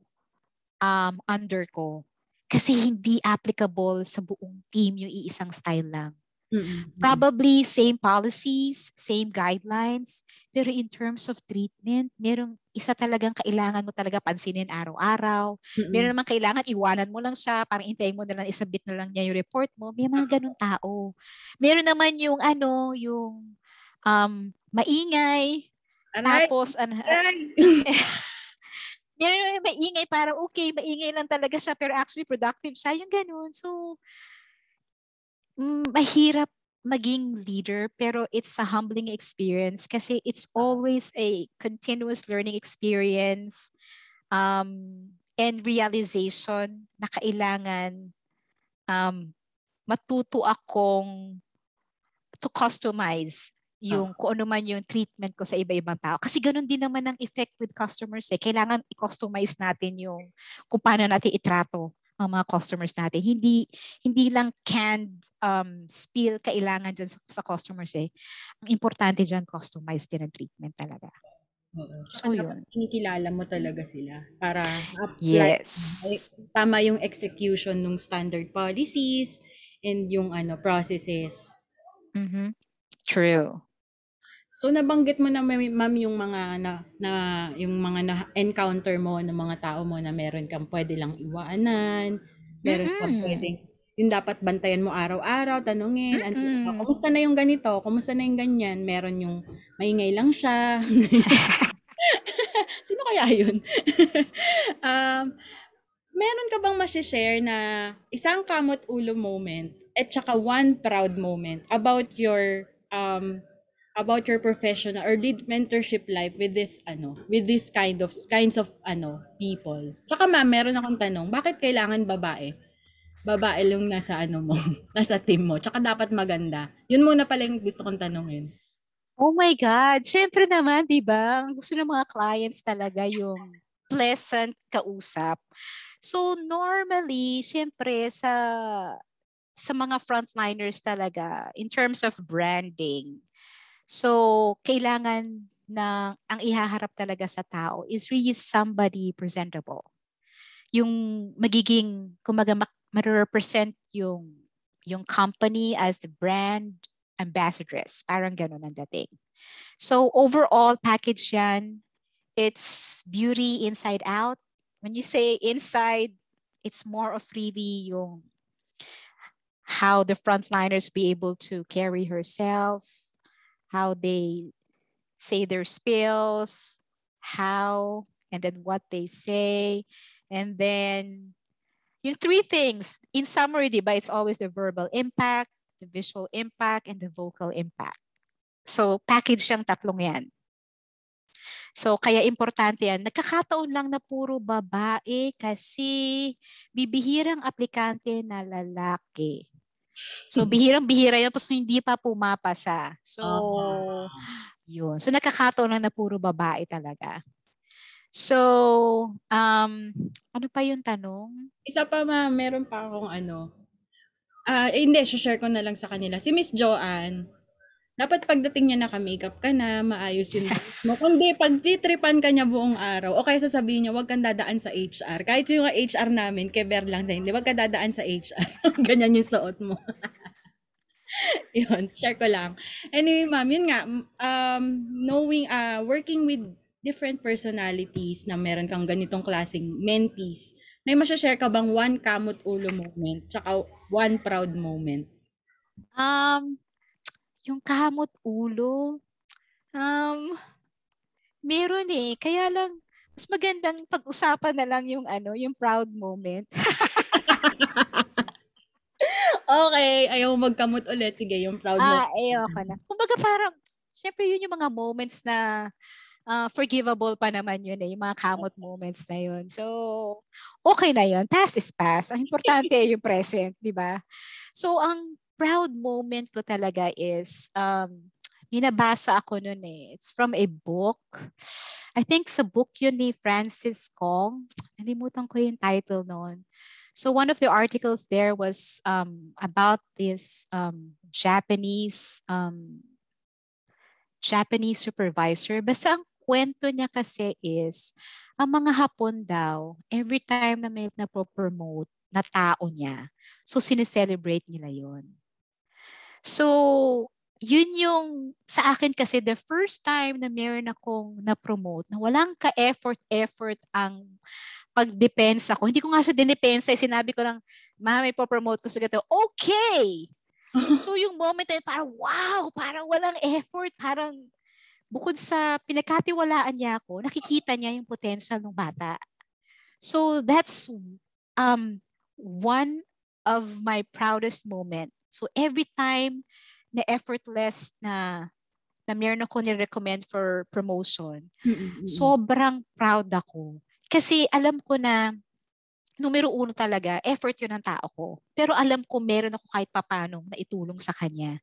um, under ko. Kasi hindi applicable sa buong team yung iisang style lang. Mm-hmm. Probably same policies, same guidelines, pero in terms of treatment, merong isa talagang kailangan mo talaga pansinin araw-araw. Mm-hmm. Meron naman kailangan iwanan mo lang siya, parang intayin mo na lang, isabit na lang niya yung report mo. May mga ganun tao. Meron naman yung ano, yung um, maingay, Aray. tapos ano, Meron maingay, parang okay, maingay lang talaga siya, pero actually productive siya, yung ganun. So, mm, mahirap, maging leader, pero it's a humbling experience kasi it's always a continuous learning experience um, and realization na kailangan um, matuto akong to customize yung kung ano man yung treatment ko sa iba-ibang tao. Kasi ganun din naman ang effect with customers eh. Kailangan i-customize natin yung kung paano natin itrato ang mga customers natin. Hindi hindi lang canned um, spill kailangan dyan sa, sa customers eh. Ang importante dyan, customize din ang treatment talaga. Oo. So, yun. kinikilala mo talaga sila para apply Yes. tama yung execution ng standard policies and yung ano processes. Mhm. True. So nabanggit mo na ma'am yung mga na, na yung mga na encounter mo ng mga tao mo na meron kang pwede lang iwanan, meron kang Mm-mm. pwedeng yung dapat bantayan mo araw-araw, tanungin, ano, Mm-mm. kumusta na yung ganito, kumusta na yung ganyan, meron yung maingay lang siya. Sino kaya yun? um, meron ka bang share na isang kamot ulo moment at saka one proud moment about your um about your professional or lead mentorship life with this ano with this kind of kinds of ano people. Tsaka ma'am, meron akong tanong, bakit kailangan babae? Babae lang nasa ano mo, nasa team mo. Tsaka dapat maganda. Yun muna pala yung gusto kong tanungin. Oh my God. Siyempre naman, di ba? Gusto ng mga clients talaga yung pleasant kausap. So normally, siyempre sa sa mga frontliners talaga in terms of branding. So kailangan na ang ihaharap talaga sa tao is really somebody presentable. Yung magiging kumaga ma-represent yung yung company as the brand ambassadress. Parang ganun ang dating. So overall package yan, it's beauty inside out. When you say inside, it's more of really yung how the frontliners be able to carry herself, how they say their spells, how, and then what they say. And then yung three things, in summary, ba, it's always the verbal impact, the visual impact, and the vocal impact. So, package siyang tatlong yan. So, kaya importante yan. Nagkakataon lang na puro babae kasi bibihirang aplikante na lalaki. So, bihirang-bihira yun, tapos hindi pa pumapasa. So, yun. So, nakakataon lang na puro babae talaga. So, um, ano pa yung tanong? Isa pa ma, meron pa akong ano. Ah, eh, hindi, share ko na lang sa kanila. Si Miss Joanne, dapat pagdating niya naka-makeup ka na, maayos yung mo. Kundi pag titripan ka niya buong araw, o kaya sasabihin niya, huwag kang dadaan sa HR. Kahit yung HR namin, keber lang din, huwag ka dadaan sa HR. Ganyan yung suot mo. yun, share ko lang. Anyway, ma'am, yun nga, um, knowing, uh, working with different personalities na meron kang ganitong klaseng mentees, may masya-share ka bang one kamot ulo moment, tsaka one proud moment? Um, yung kamot ulo, um, meron eh. Kaya lang, mas magandang pag-usapan na lang yung ano, yung proud moment. okay, ayaw mo magkamot ulit. Sige, yung proud moment. ah, ayoko na. Kumbaga parang, syempre yun yung mga moments na uh, forgivable pa naman yun eh, yung mga kamot moments na yun. So, okay na yun. Past is past. Ang importante yung present, di ba? So, ang proud moment ko talaga is, um, binabasa ako nun eh. It's from a book. I think sa book yun ni Francis Kong. Nalimutan ko yung title noon. So one of the articles there was um, about this um, Japanese um, Japanese supervisor. Basta ang kwento niya kasi is, ang mga Hapon daw, every time na may na-promote na tao niya, so sineselebrate nila yon. So, yun yung sa akin kasi the first time na meron akong na-promote na walang ka-effort-effort ang pag-depensa ko. Hindi ko nga siya dinepensa. Eh, sinabi ko lang, ma, may po-promote ko sa gato. Okay! so yung moment na parang wow, parang walang effort, parang bukod sa pinagkatiwalaan niya ako, nakikita niya yung potential ng bata. So that's um one of my proudest moment. So every time na effortless na na meron ako ni-recommend for promotion, Mm-mm. sobrang proud ako. Kasi alam ko na numero uno talaga, effort yun ng tao ko. Pero alam ko meron ako kahit papano na itulong sa kanya.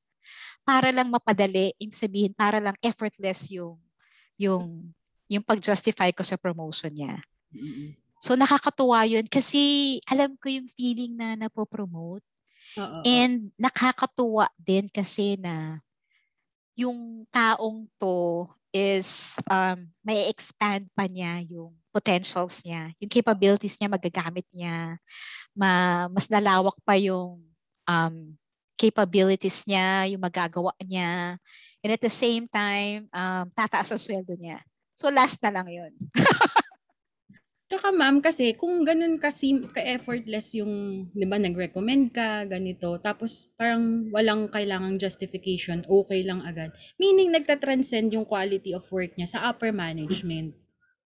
Para lang mapadali, ibig sabihin, para lang effortless yung yung yung pag-justify ko sa promotion niya. Mm-mm. So nakakatuwa yun kasi alam ko yung feeling na napopromote Oo. and nakakatuwa din kasi na yung taong to is um, may expand pa niya yung potentials niya, yung capabilities niya, magagamit niya, ma, mas lalawak pa yung um, capabilities niya, yung magagawa niya, and at the same time, um, tataas ang sweldo niya. So last na lang yun. Tsaka ma'am, kasi kung ganun kasi ka-effortless yung, di ba, nag-recommend ka, ganito, tapos parang walang kailangang justification, okay lang agad. Meaning, nagtatranscend yung quality of work niya sa upper management.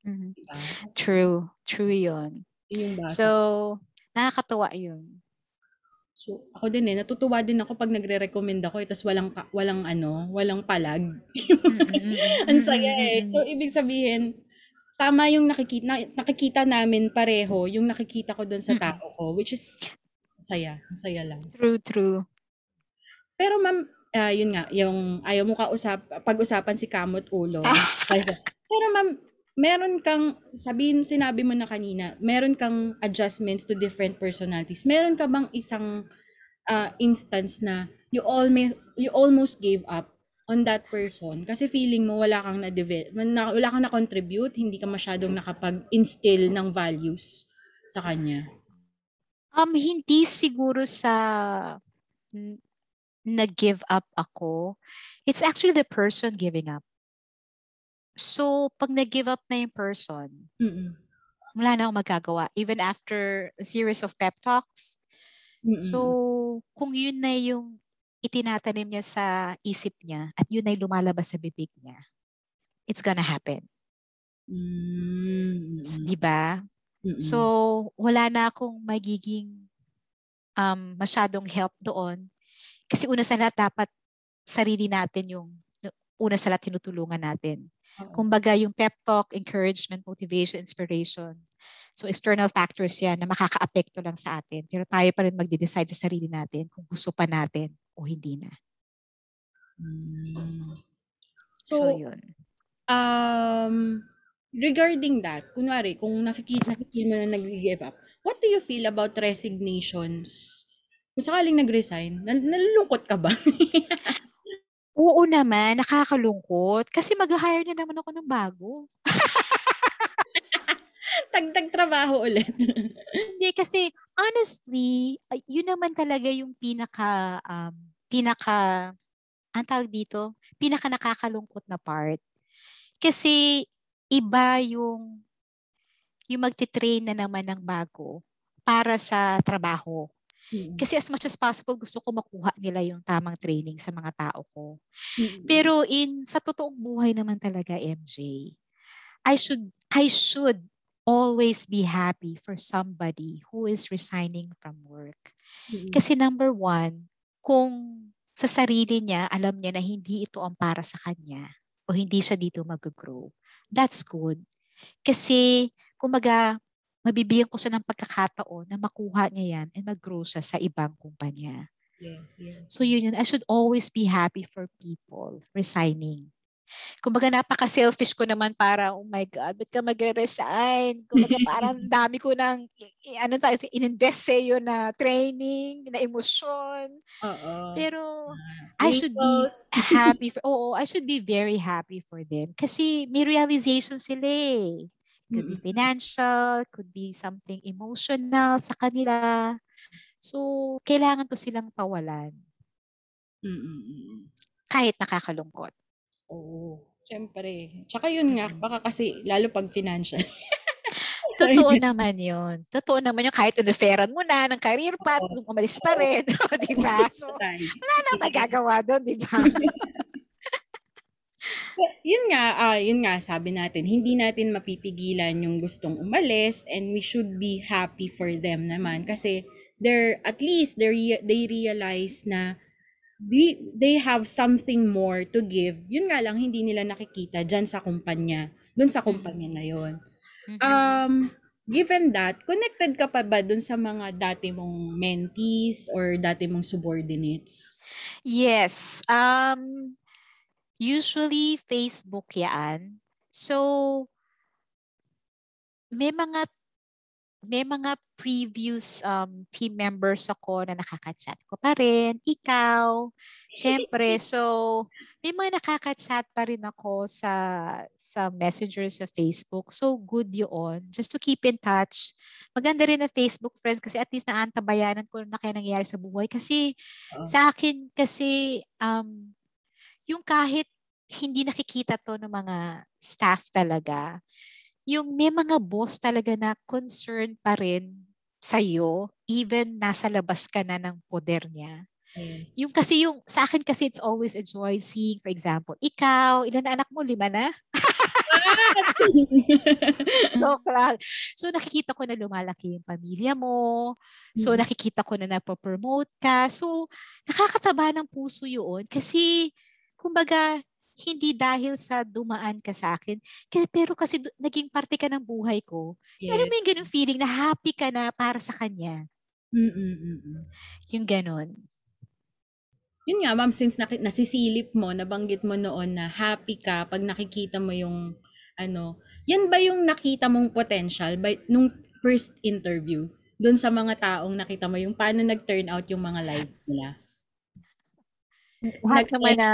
Mhm. Di ba? True. True yun. Yun yung basa. So, nakakatuwa yun. So, ako din eh, natutuwa din ako pag nagre-recommend ako, eh, tapos walang, walang ano, walang palag. Ang saya eh. So, ibig sabihin, tama yung nakikita, na- nakikita namin pareho, yung nakikita ko doon sa tao ko, which is, masaya, masaya lang. True, true. Pero ma'am, ah, yun nga, yung ayaw mo kausap, pag-usapan si Kamot Ulo. Pero ma'am, meron kang, sabihin, sinabi mo na kanina, meron kang adjustments to different personalities. Meron ka bang isang ah, instance na you almost, you almost gave up on that person kasi feeling mo wala kang na, wala kang na-contribute, hindi ka masyadong nakapag-instill ng values sa kanya. Um, hindi siguro sa nag-give up ako. It's actually the person giving up. So, pag nag-give up na yung person, Mm-mm. wala na akong magagawa. Even after a series of pep talks. Mm-mm. So, kung yun na yung itinatanim niya sa isip niya at yun ay lumalabas sa bibig niya, it's gonna happen. Mm, S- mm, Di ba? mm, So, wala na akong magiging um, masyadong help doon. Kasi una sa lahat, dapat sarili natin yung una sa lahat tinutulungan natin. Oo. Kumbaga, yung pep talk, encouragement, motivation, inspiration. So, external factors yan na makaka-apekto lang sa atin. Pero tayo pa rin magde-decide sa sarili natin kung gusto pa natin o hindi na. Mm. So, So, yun. um, regarding that, kunwari, kung nakikita, nakikita mo na nag-give up, what do you feel about resignations? Kung sakaling nag-resign, nal- nalulungkot ka ba? Oo naman, nakakalungkot. Kasi mag-hire na naman ako ng bago. Tagtag trabaho ulit. Hindi kasi honestly, yun naman talaga yung pinaka um, pinaka ang tawag dito, pinaka nakakalungkot na part. Kasi iba yung yung magte-train na naman ng bago para sa trabaho. Kasi as much as possible gusto ko makuha nila yung tamang training sa mga tao ko. Pero in sa totoong buhay naman talaga MJ, I should I should always be happy for somebody who is resigning from work. Kasi number one, kung sa sarili niya, alam niya na hindi ito ang para sa kanya o hindi siya dito mag-grow, that's good. Kasi, kumaga, mabibigyan ko siya ng pagkakataon na makuha niya yan and mag-grow siya sa ibang kumpanya. yes, yes. So yun yun, I should always be happy for people resigning. Kumbaga napaka-selfish ko naman para, oh my God, ba't ka magre-resign? Kumbaga parang dami ko ng, ano tayo, in-invest sa iyo na training, na emosyon. Oo. Pero I should be happy for, oo, I should be very happy for them. Kasi may realization sila eh. Could be financial, could be something emotional sa kanila. So, kailangan ko silang pawalan Mm-mm. kahit nakakalungkot. Oo. Siyempre. Tsaka yun nga, baka kasi, lalo pag financial. Totoo naman yun. Totoo naman yun. Kahit iniferan mo na ng career path, Oo. umalis pa rin. di ba? So, wala na magagawa doon, di ba? yun nga, ah, yun nga, sabi natin, hindi natin mapipigilan yung gustong umalis and we should be happy for them naman kasi they're, at least, they they realize na they, they have something more to give. Yun nga lang, hindi nila nakikita dyan sa kumpanya. Dun sa kumpanya na yun. Mhm. Um, given that, connected ka pa ba dun sa mga dati mong mentees or dati mong subordinates? Yes. Um, usually Facebook yan. So, may mga may mga previous um, team members ako na nakaka-chat ko pa rin. Ikaw, syempre. So, may mga nakaka-chat pa rin ako sa sa messenger sa Facebook. So, good yun. Just to keep in touch. Maganda rin na Facebook friends kasi at least naantabayanan ko na kaya nangyayari sa buhay. Kasi Oo. sa akin, kasi um, yung kahit hindi nakikita to ng mga staff talaga, yung may mga boss talaga na concerned pa rin sa'yo, even nasa labas ka na ng poder niya. Yes. Yung kasi yung, sa akin kasi it's always a joy seeing, for example, ikaw, ilan na anak mo? Lima na? Joke lang. So nakikita ko na lumalaki yung pamilya mo. So Mhm. nakikita ko na napopromote ka. So nakakataba ng puso yun kasi kumbaga hindi dahil sa dumaan ka sa akin, pero kasi naging parte ka ng buhay ko. Yes. yung ganun feeling na happy ka na para sa kanya. Mm-mm, mm-mm. Yung ganun. Yun nga, ma'am, since naki- nasisilip mo, nabanggit mo noon na happy ka pag nakikita mo yung ano, yan ba yung nakita mong potential by, nung first interview? Doon sa mga taong nakita mo yung paano nag-turn out yung mga lives nila? Lahat naman na,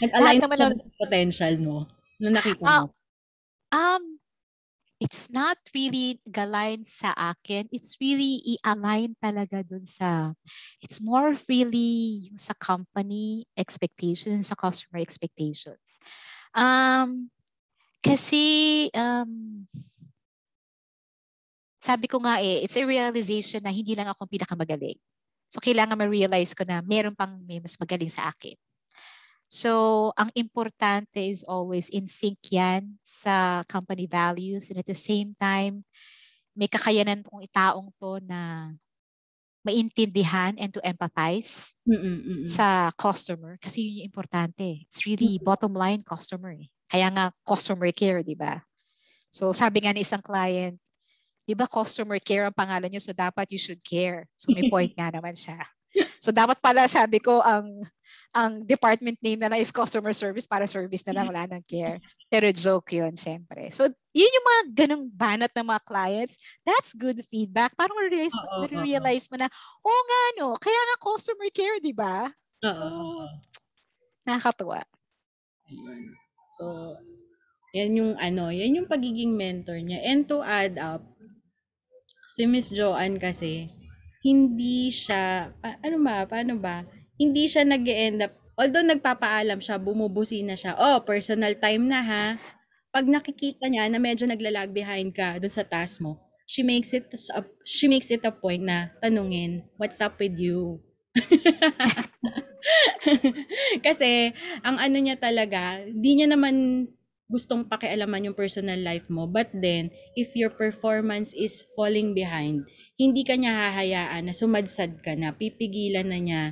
Nag-align naman ng- sa potential mo nung nakita Ah, mo? um, it's not really galign sa akin. It's really i-align talaga dun sa, it's more really yung sa company expectations, sa customer expectations. Um, kasi, um, sabi ko nga eh, it's a realization na hindi lang ako pinakamagaling. So, kailangan ma-realize ko na meron pang may mas magaling sa akin. So, ang importante is always in sync yan sa company values and at the same time, may kakayanan kong itaong to na maintindihan and to empathize Mm-mm, mm-mm. sa customer kasi yun yung importante. It's really Mm. bottom line customer. Eh. Kaya nga customer care, di ba? So sabi nga ni isang client, di ba customer care ang pangalan nyo so dapat you should care. So may point nga naman siya. So dapat pala sabi ko ang ang department name na lang is customer service para service na lang wala nang care. Pero joke yun, syempre. So yun yung mga ganong banat ng mga clients. That's good feedback. Parang realize, oo. realize mo na, oo nga no, kaya nga customer care, di ba? So. Nakakatuwa. Ayun. So, yan yung ano, yan yung pagiging mentor niya. And to add up, si Miss Joanne kasi, hindi siya, pa, ano ba, paano ba? Hindi siya nag end up, although nagpapaalam siya, bumubusi na siya, oh, personal time na ha. Pag nakikita niya na medyo naglalag behind ka dun sa task mo, she makes it a, she makes it a point na tanungin, what's up with you? Kasi, ang ano niya talaga, di niya naman gustong pakialaman yung personal life mo. But then, if your performance is falling behind, hindi ka niya hahayaan na sumadsad ka na, pipigilan na niya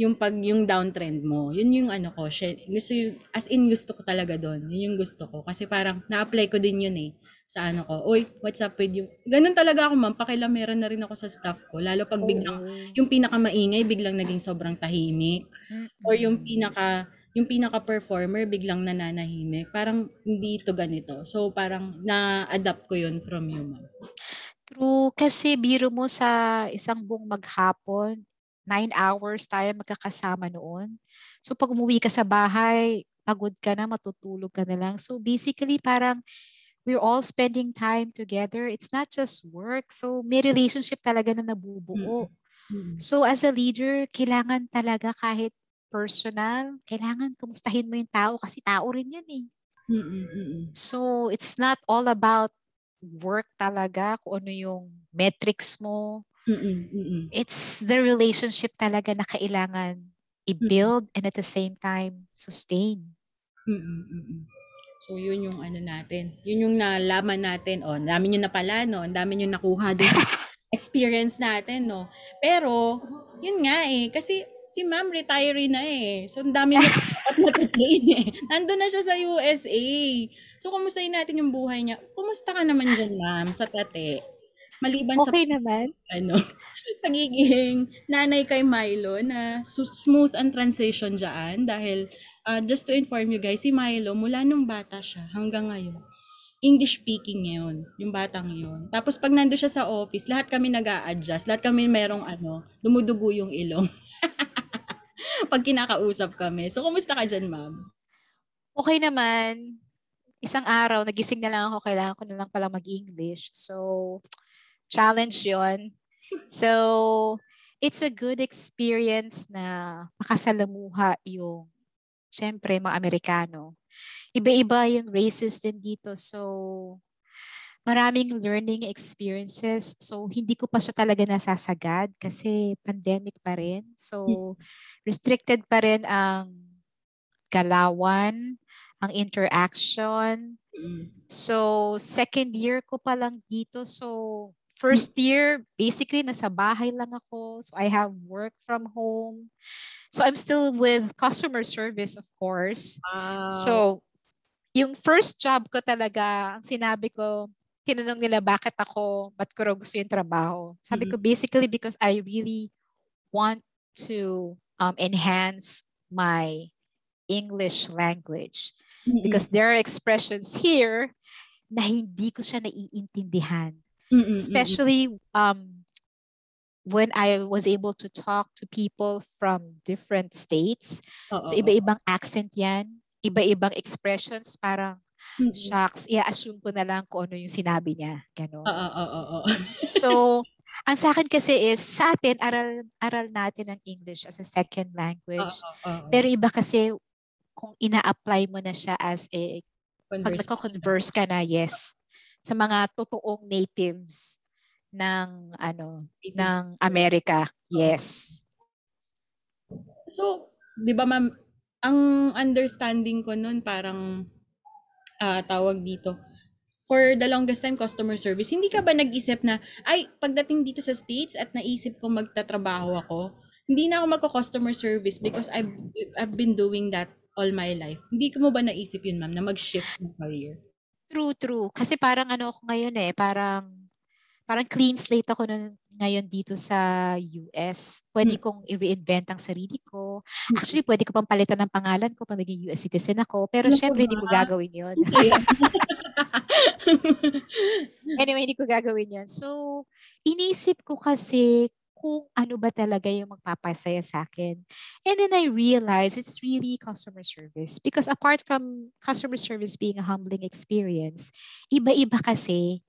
yung pag yung downtrend mo. Yun yung ano ko, siya, gusto yung, as in gusto ko talaga doon. Yun yung gusto ko. Kasi parang na-apply ko din yun eh sa ano ko. Uy, what's up with you? Ganun talaga ako, ma'am. Pakilamera na rin ako sa staff ko. Lalo pag biglang, yung pinakamaingay, biglang naging sobrang tahimik or yung pinaka yung pinaka performer biglang nananahimik parang hindi ito ganito so parang na-adapt ko yun from you ma'am True. Kasi biro mo sa isang buong maghapon, nine hours tayo magkakasama noon. So pag umuwi ka sa bahay, pagod ka na, matutulog ka na lang. So basically parang we're all spending time together. It's not just work. So may relationship talaga na nabubuo. Mm. So as a leader, kailangan talaga kahit personal, kailangan kumustahin mo yung tao kasi tao rin yan eh. Mm-mm, mm-mm. So it's not all about work talaga, kung ano yung metrics mo. Mm-mm, mm-mm. It's the relationship talaga na kailangan i-build and at the same time sustain. Mm-mm, mm-mm. So, yun yung ano natin. Yun yung nalaman natin. O, ang dami nyo na pala, no? Ang dami nyo nakuha din sa experience natin, no? Pero, yun nga eh. Kasi, si ma'am retiree na eh. So, ang dami na dapat natitrain eh. Nandun na siya sa USA. So, kumustahin natin yung buhay niya. Kumusta ka naman dyan, ma'am, sa tate? Maliban Okay sa naman. ano, pagiging nanay kay Milo na smooth ang transition dyan dahil uh, just to inform you guys, si Milo mula nung bata siya hanggang ngayon, English speaking yun, yung batang yun. Tapos pag nando siya sa office, lahat kami nag adjust lahat kami merong ano, dumudugo yung ilong. pag kinakausap kami. So, kumusta ka dyan, ma'am? Okay naman. Isang araw, nagising na lang ako, kailangan ko na lang pala mag-English. So, challenge yon So, it's a good experience na makasalamuha yung, syempre, mga Amerikano. Iba-iba yung races din dito. So, maraming learning experiences. So, hindi ko pa siya talaga nasasagad kasi pandemic pa rin. So, restricted pa rin ang galawan, ang interaction. So, second year ko pa lang dito. So, first year, basically, nasa bahay lang ako. So, I have work from home. So, I'm still with customer service, of course. Wow. So, yung first job ko talaga, ang sinabi ko, tinanong nila bakit ako, ba't ko raw gusto yung trabaho. Sabi ko, basically because I really want to um, enhance my English language. Mm-mm. Because there are expressions here na hindi ko siya naiintindihan. Mm-mm. Especially um, when I was able to talk to people from different states. Oo, So iba-ibang accent yan, iba-ibang expressions, parang Mm-mm. shucks, i-assume ko na lang kung ano yung sinabi niya. Ganon. Oo, oo, oo. So, ang sa akin kasi is, sa atin, aral, aral natin ang English as a second language. Oo, oo. Pero iba kasi kung ina-apply mo na siya as a, pag Conversation. nagko-converse ka na, yes, sa mga totoong natives ng ano Native ng Amerika. Yes. So, 'di ba ma'am, ang understanding ko noon parang ah tawag dito. For the longest time customer service, hindi ka ba nag-isip na ay pagdating dito sa States at naisip ko magtatrabaho ako, hindi na ako magko-customer service because I've I've been doing that all my life. Hindi ko mo ba naisip yun, ma'am, na mag-shift ng career? True, true. Kasi parang ano ako ngayon eh, parang parang clean slate ako nun, ngayon dito sa US. Pwede Mm. kong i-reinvent ang sarili ko. Actually, pwede ko pang palitan ng pangalan ko pag naging US citizen ako. Pero Ano syempre, hindi ko gagawin yun. Anyway, hindi ko gagawin yun. So, inisip ko kasi kung ano ba talaga yung magpapasaya sa akin. And then I realized it's really customer service. Because apart from customer service being a humbling experience, iba-iba kasi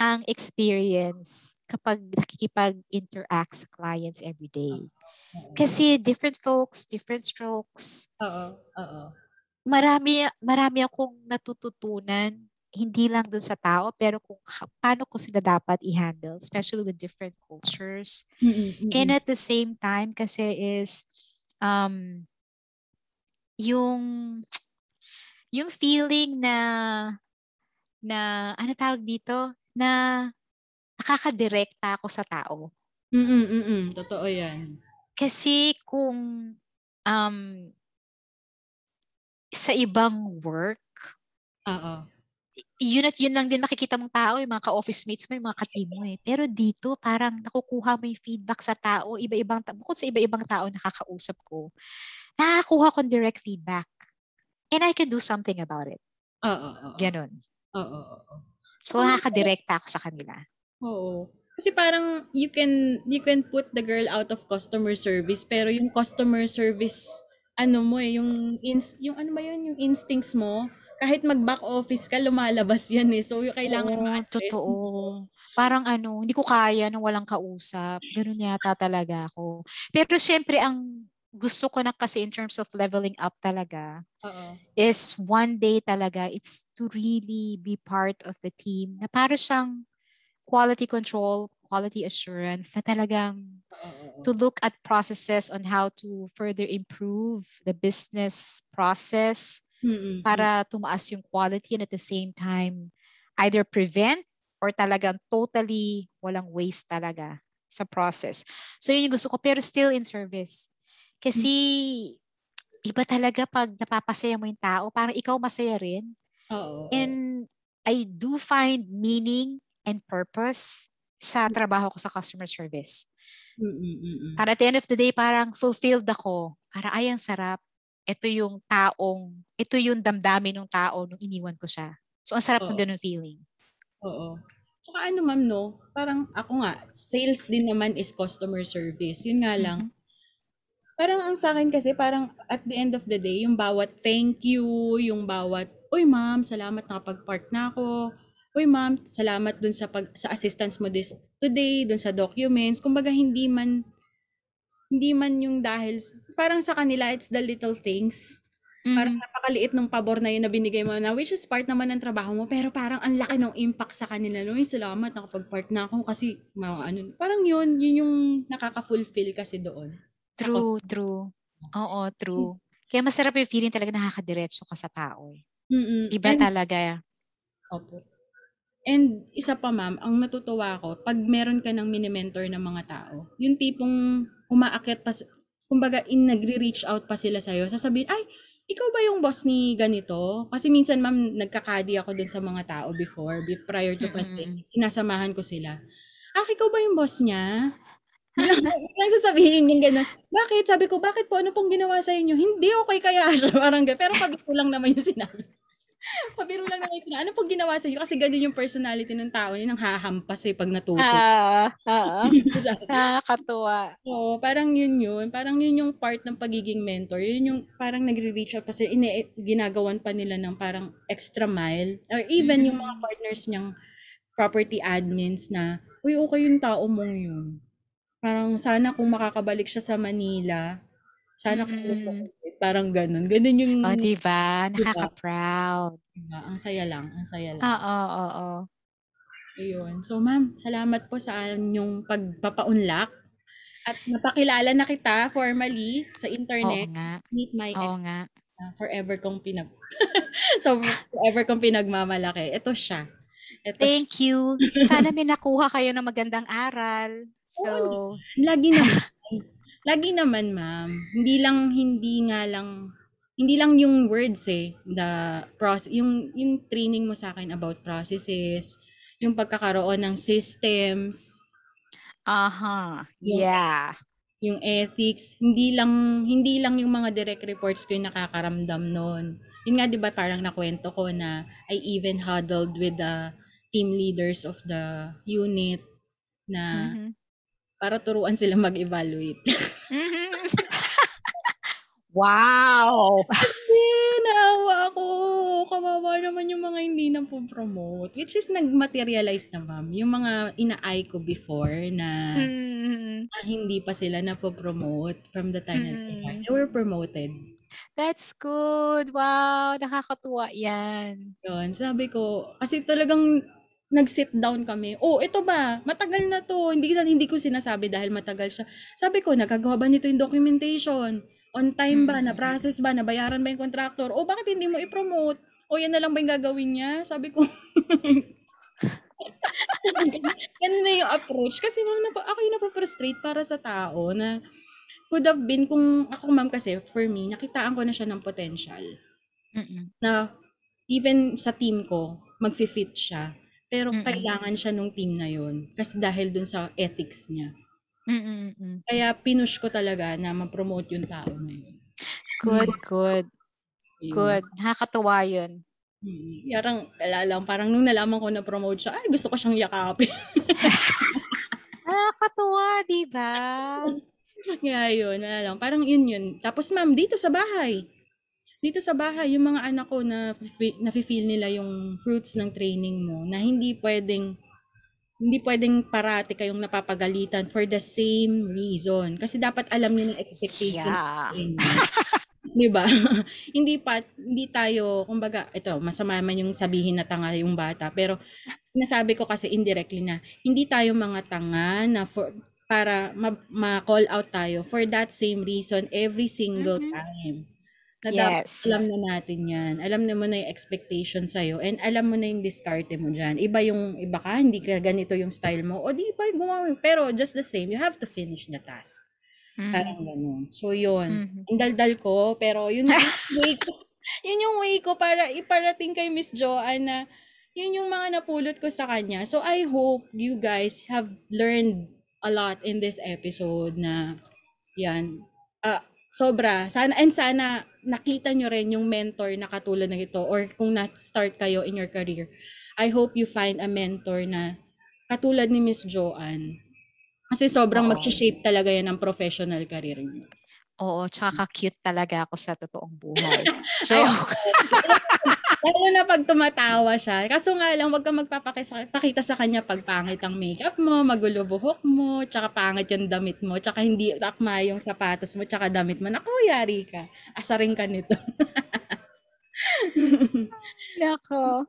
ang experience kapag nakikipag-interact sa clients every day. Kasi different folks, different strokes, Oo, oo. marami marami akong natututunan hindi lang dun sa tao pero kung paano ko sila dapat i-handle especially with different cultures mm-mm. and at the same time kasi is um yung yung feeling na na ano tawag dito na nakakadirekta ako sa tao Mm-mm, mm-mm. Totoo yan. kasi kung um sa ibang work Oo. Yun at yun lang din makikita mong tao, yung mga ka-office mates mo, yung mga ka-team mo eh. Pero dito, parang nakukuha mo yung feedback sa tao, iba-ibang, bukod sa iba-ibang tao nakakausap ko, nakakuha ko direct feedback. And I can do something about it. Oo, oo. Ganon. Oo, oo. So, nakakadirekta ako sa kanila. Oo. Kasi parang you can you can put the girl out of customer service pero yung customer service ano mo eh yung ins, yung ano ba yun yung instincts mo kahit mag back office ka lumalabas yan eh so yung kailangan Oo, ma-address. totoo. Parang ano, hindi ko kaya nung walang kausap. Ganun yata talaga ako. Pero syempre, ang gusto ko na kasi in terms of leveling up talaga, Oo. is one day talaga, it's to really be part of the team na para siyang quality control, quality assurance, na talagang to look at processes on how to further improve the business process Mm-mm. para tumaas yung quality and at the same time either prevent or talagang totally walang waste talaga sa process. So yun yung gusto ko pero still in service. Kasi iba talaga pag napapasaya mo yung tao, parang ikaw masaya rin. Oo. oo. And I do find meaning and purpose sa trabaho ko sa customer service. Mm-mm-mm. Para at the end of the day, parang fulfilled ako. Para ay, ang sarap. Ito yung taong, ito yung damdamin ng tao nung iniwan ko siya. So, ang sarap ng ganun feeling. Oo. Tsaka ano ma'am no, parang ako nga, sales din naman is customer service. Yun nga lang, Mhm. parang ang sa akin kasi parang at the end of the day, yung bawat thank you, yung bawat, uy ma'am, salamat nakapag-park na ako. Uy ma'am, salamat dun sa pag sa assistance mo this today, dun sa documents. Kumbaga hindi man hindi man yung dahil parang sa kanila it's the little things. Parang Mhm. napakaliit ng pabor na yun na binigay mo na which is part naman ng trabaho mo pero parang ang laki ng impact sa kanila no Uy, salamat nakapag-park na ako kasi mga ano parang yun yun yung nakaka-fulfill kasi doon Sa True, true. Oo, true. Kaya masarap yung feeling talaga nakakadiretso ka sa tao. eh. Mm-mm. Iba And- talaga. Opo. And isa pa ma'am, ang natutuwa ko, pag meron ka ng mini-mentor ng mga tao, yung tipong umaakyat pa, kumbaga in nagre-reach out pa sila sa'yo, sasabihin, ay, ikaw ba yung boss ni ganito? Kasi minsan ma'am, nagkakadi ako dun sa mga tao before, be- prior to pandemic, sinasamahan ko sila. Ah, ikaw ba yung boss niya? Biglang sasabihin yung gano'n. Bakit? Sabi ko, bakit po? Ano pong ginawa sa inyo? Hindi, okay kaya siya. Parang. Pero pabiro lang naman yung sinabi. pabiro lang naman sinabi. Ano pong ginawa sa inyo? Kasi gano'n yung personality ng tao. Yun ang hahampas eh pag natusok. Ah, oo. Sa- Nakakatuwa. Oo, parang yun yun. Parang yun yung part ng pagiging mentor. Yun yung parang nagre-reach out kasi ine ginagawan pa nila ng parang extra mile. Or even yung mga partners niyang property admins na, uy, okay yung tao mong yun. Parang sana kung makakabalik siya sa Manila, sana kung Mm-mm. Parang ganun. Ganun yung, O, diba? Diba? Nakaka-proud. diba? ang saya lang, ang saya lang. Oo, oo, oo. Ayun. So ma'am, salamat po sa inyong pagpapaunlak. At napakilala na kita formally sa Oo internet. nga. Meet my Oo ex nga. na forever kong pinag... so, forever kong pinagmamalaki. Ito siya. Ito siya. Thank you. Sana may nakuha kayo ng magandang aral. So, Lagi naman. lagi naman, ma'am. Hindi lang, hindi nga lang, hindi lang yung words eh. The process, yung, yung training mo sa akin about processes, yung pagkakaroon ng systems, aha. Yung- Yeah. yung ethics, hindi lang hindi lang yung mga direct reports ko yung nakakaramdam noon. Yun nga 'di ba parang nakwento ko na I even huddled with the team leaders of the unit na Mhm. Para turuan sila mag-evaluate. Wow! Kasi naawa ako. Kawawa naman yung mga hindi na po promote. Which is nag-materialize na ma'am. Yung mga ina-eye ko before na, Mhm. na hindi pa sila na promote from the time that they, Mm. had. they were promoted. That's good. Wow, nakakatuwa yan. Yun, sabi ko, kasi talagang nag-sit down kami. Oh, ito ba? Matagal na to. Hindi na hindi ko sinasabi dahil matagal siya. Sabi ko, nagagawa ba nito yung documentation? On time ba? Mm. Na-process ba? Nabayaran ba yung contractor? O bakit hindi mo i-promote? O yan na lang ba yung gagawin niya? Sabi ko, ganun na yung approach. Kasi ma'am, napa, ako yung napafrustrate para sa tao na could have been kung ako ma'am kasi for me, nakitaan ko na siya ng potential Mm-mm. na even sa team ko, mag-fit siya. Pero Mm-mm. kailangan siya nung team na yun. Kasi dahil dun sa ethics niya. Mm-mm. Kaya pinush ko talaga na ma-promote yung tao na yun. Good, good, Yun. good. Nakakatuwa yun. Mm. Parang, wala lang, parang nung nalaman ko na promote siya, ay gusto ko siyang yakapin. Nakakatuwa, di ba? Kaya yun, wala lang. Parang yun yun. Tapos ma'am, dito sa bahay. Dito sa bahay, yung mga anak ko na nafe-feel nila yung fruits ng training mo na hindi pwedeng hindi pwedeng parati kayong napapagalitan for the same reason. Kasi dapat alam niyo ng expectation Yeah. 'Di ba? hindi pa hindi tayo kumbaga ito masama man yung sabihin na tanga yung bata pero sinasabi ko kasi indirectly na hindi tayo mga tanga na for para ma- ma-call out tayo for that same reason every single Mhm. time. Na dapat Yes. alam na natin yan. Alam na mo na yung expectation sa'yo and alam mo na yung diskarte mo dyan. Iba yung, iba ka, hindi ka ganito yung style mo. O di ba, gumawa. Pero just the same, you have to finish the task. Mhm. Parang ganun. So, yun. Mhm. Ang daldal ko, pero yun yung way ko, yun yung way ko para iparating kay Miss Joanne na yun yung mga napulot ko sa kanya. So, I hope you guys have learned a lot in this episode na yan. Ah, sobra. Sana, and sana nakita nyo rin yung mentor na katulad ng ito or kung na-start kayo in your career. I hope you find a mentor na katulad ni Miss Joanne. Kasi sobrang Oo. mag-shape talaga yan ng professional career niyo. Oo, tsaka cute talaga ako sa totoong buhay. Ay, Joke. Lalo na pag tumatawa siya. Kaso nga lang, wag ka magpapakita sa kanya pag pangit ang makeup mo, magulo buhok mo, tsaka pangit yung damit mo, tsaka hindi takma yung sapatos mo, tsaka damit mo. Naku, yari ka. Asarin ka nito. Nako.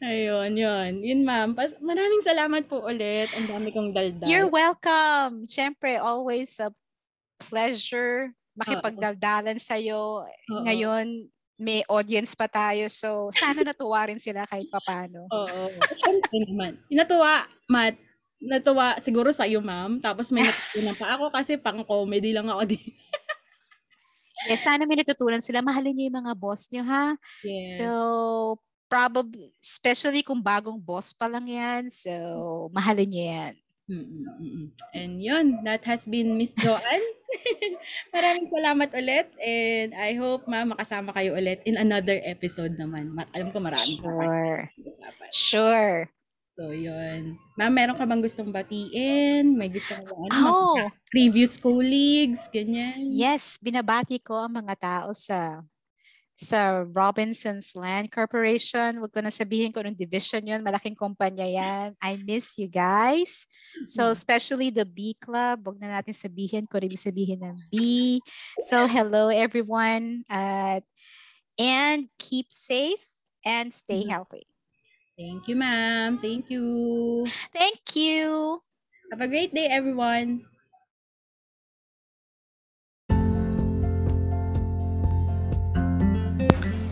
Ayun, yun. Yun, ma'am. Pas- Maraming salamat po ulit. Ang dami kong daldal. You're welcome. Siyempre, always a pleasure makipagdaldalan sa'yo. Oo. Ngayon, may audience pa tayo. So, sana natuwa rin sila kahit papano. Oo. Siyempre naman. Natuwa, Matt. Natuwa siguro sa iyo, ma'am. Tapos may natutunan pa ako kasi pang comedy lang ako din. Yes, sana may natutunan sila. Mahalin niyo yung mga boss niyo, ha? Yes. So, probably, especially kung bagong boss pa lang yan. So, mahalin niyo yan. Mm-mm, mm-mm. And yun, that has been Miss Joanne. Maraming salamat ulit and I hope ma makasama kayo ulit in another episode naman. Ma- alam ko marami pa Sure. usapan. Sure. So yun. Ma'am, meron ka bang gustong batiin? May gusto ka bang ano? Oh, previous colleagues, ganyan? yes. Binabati ko ang mga tao sa sa Robinson's Land Corporation. Huwag ko na sabihin kung anong division yun. Malaking kumpanya yan. I miss you guys. So, especially the B Club. Huwag na natin sabihin kung ano ibig sabihin ng B. So, hello everyone. At and keep safe and stay Mhm. healthy. Thank you, ma'am. Thank you. Thank you. Have a great day, everyone.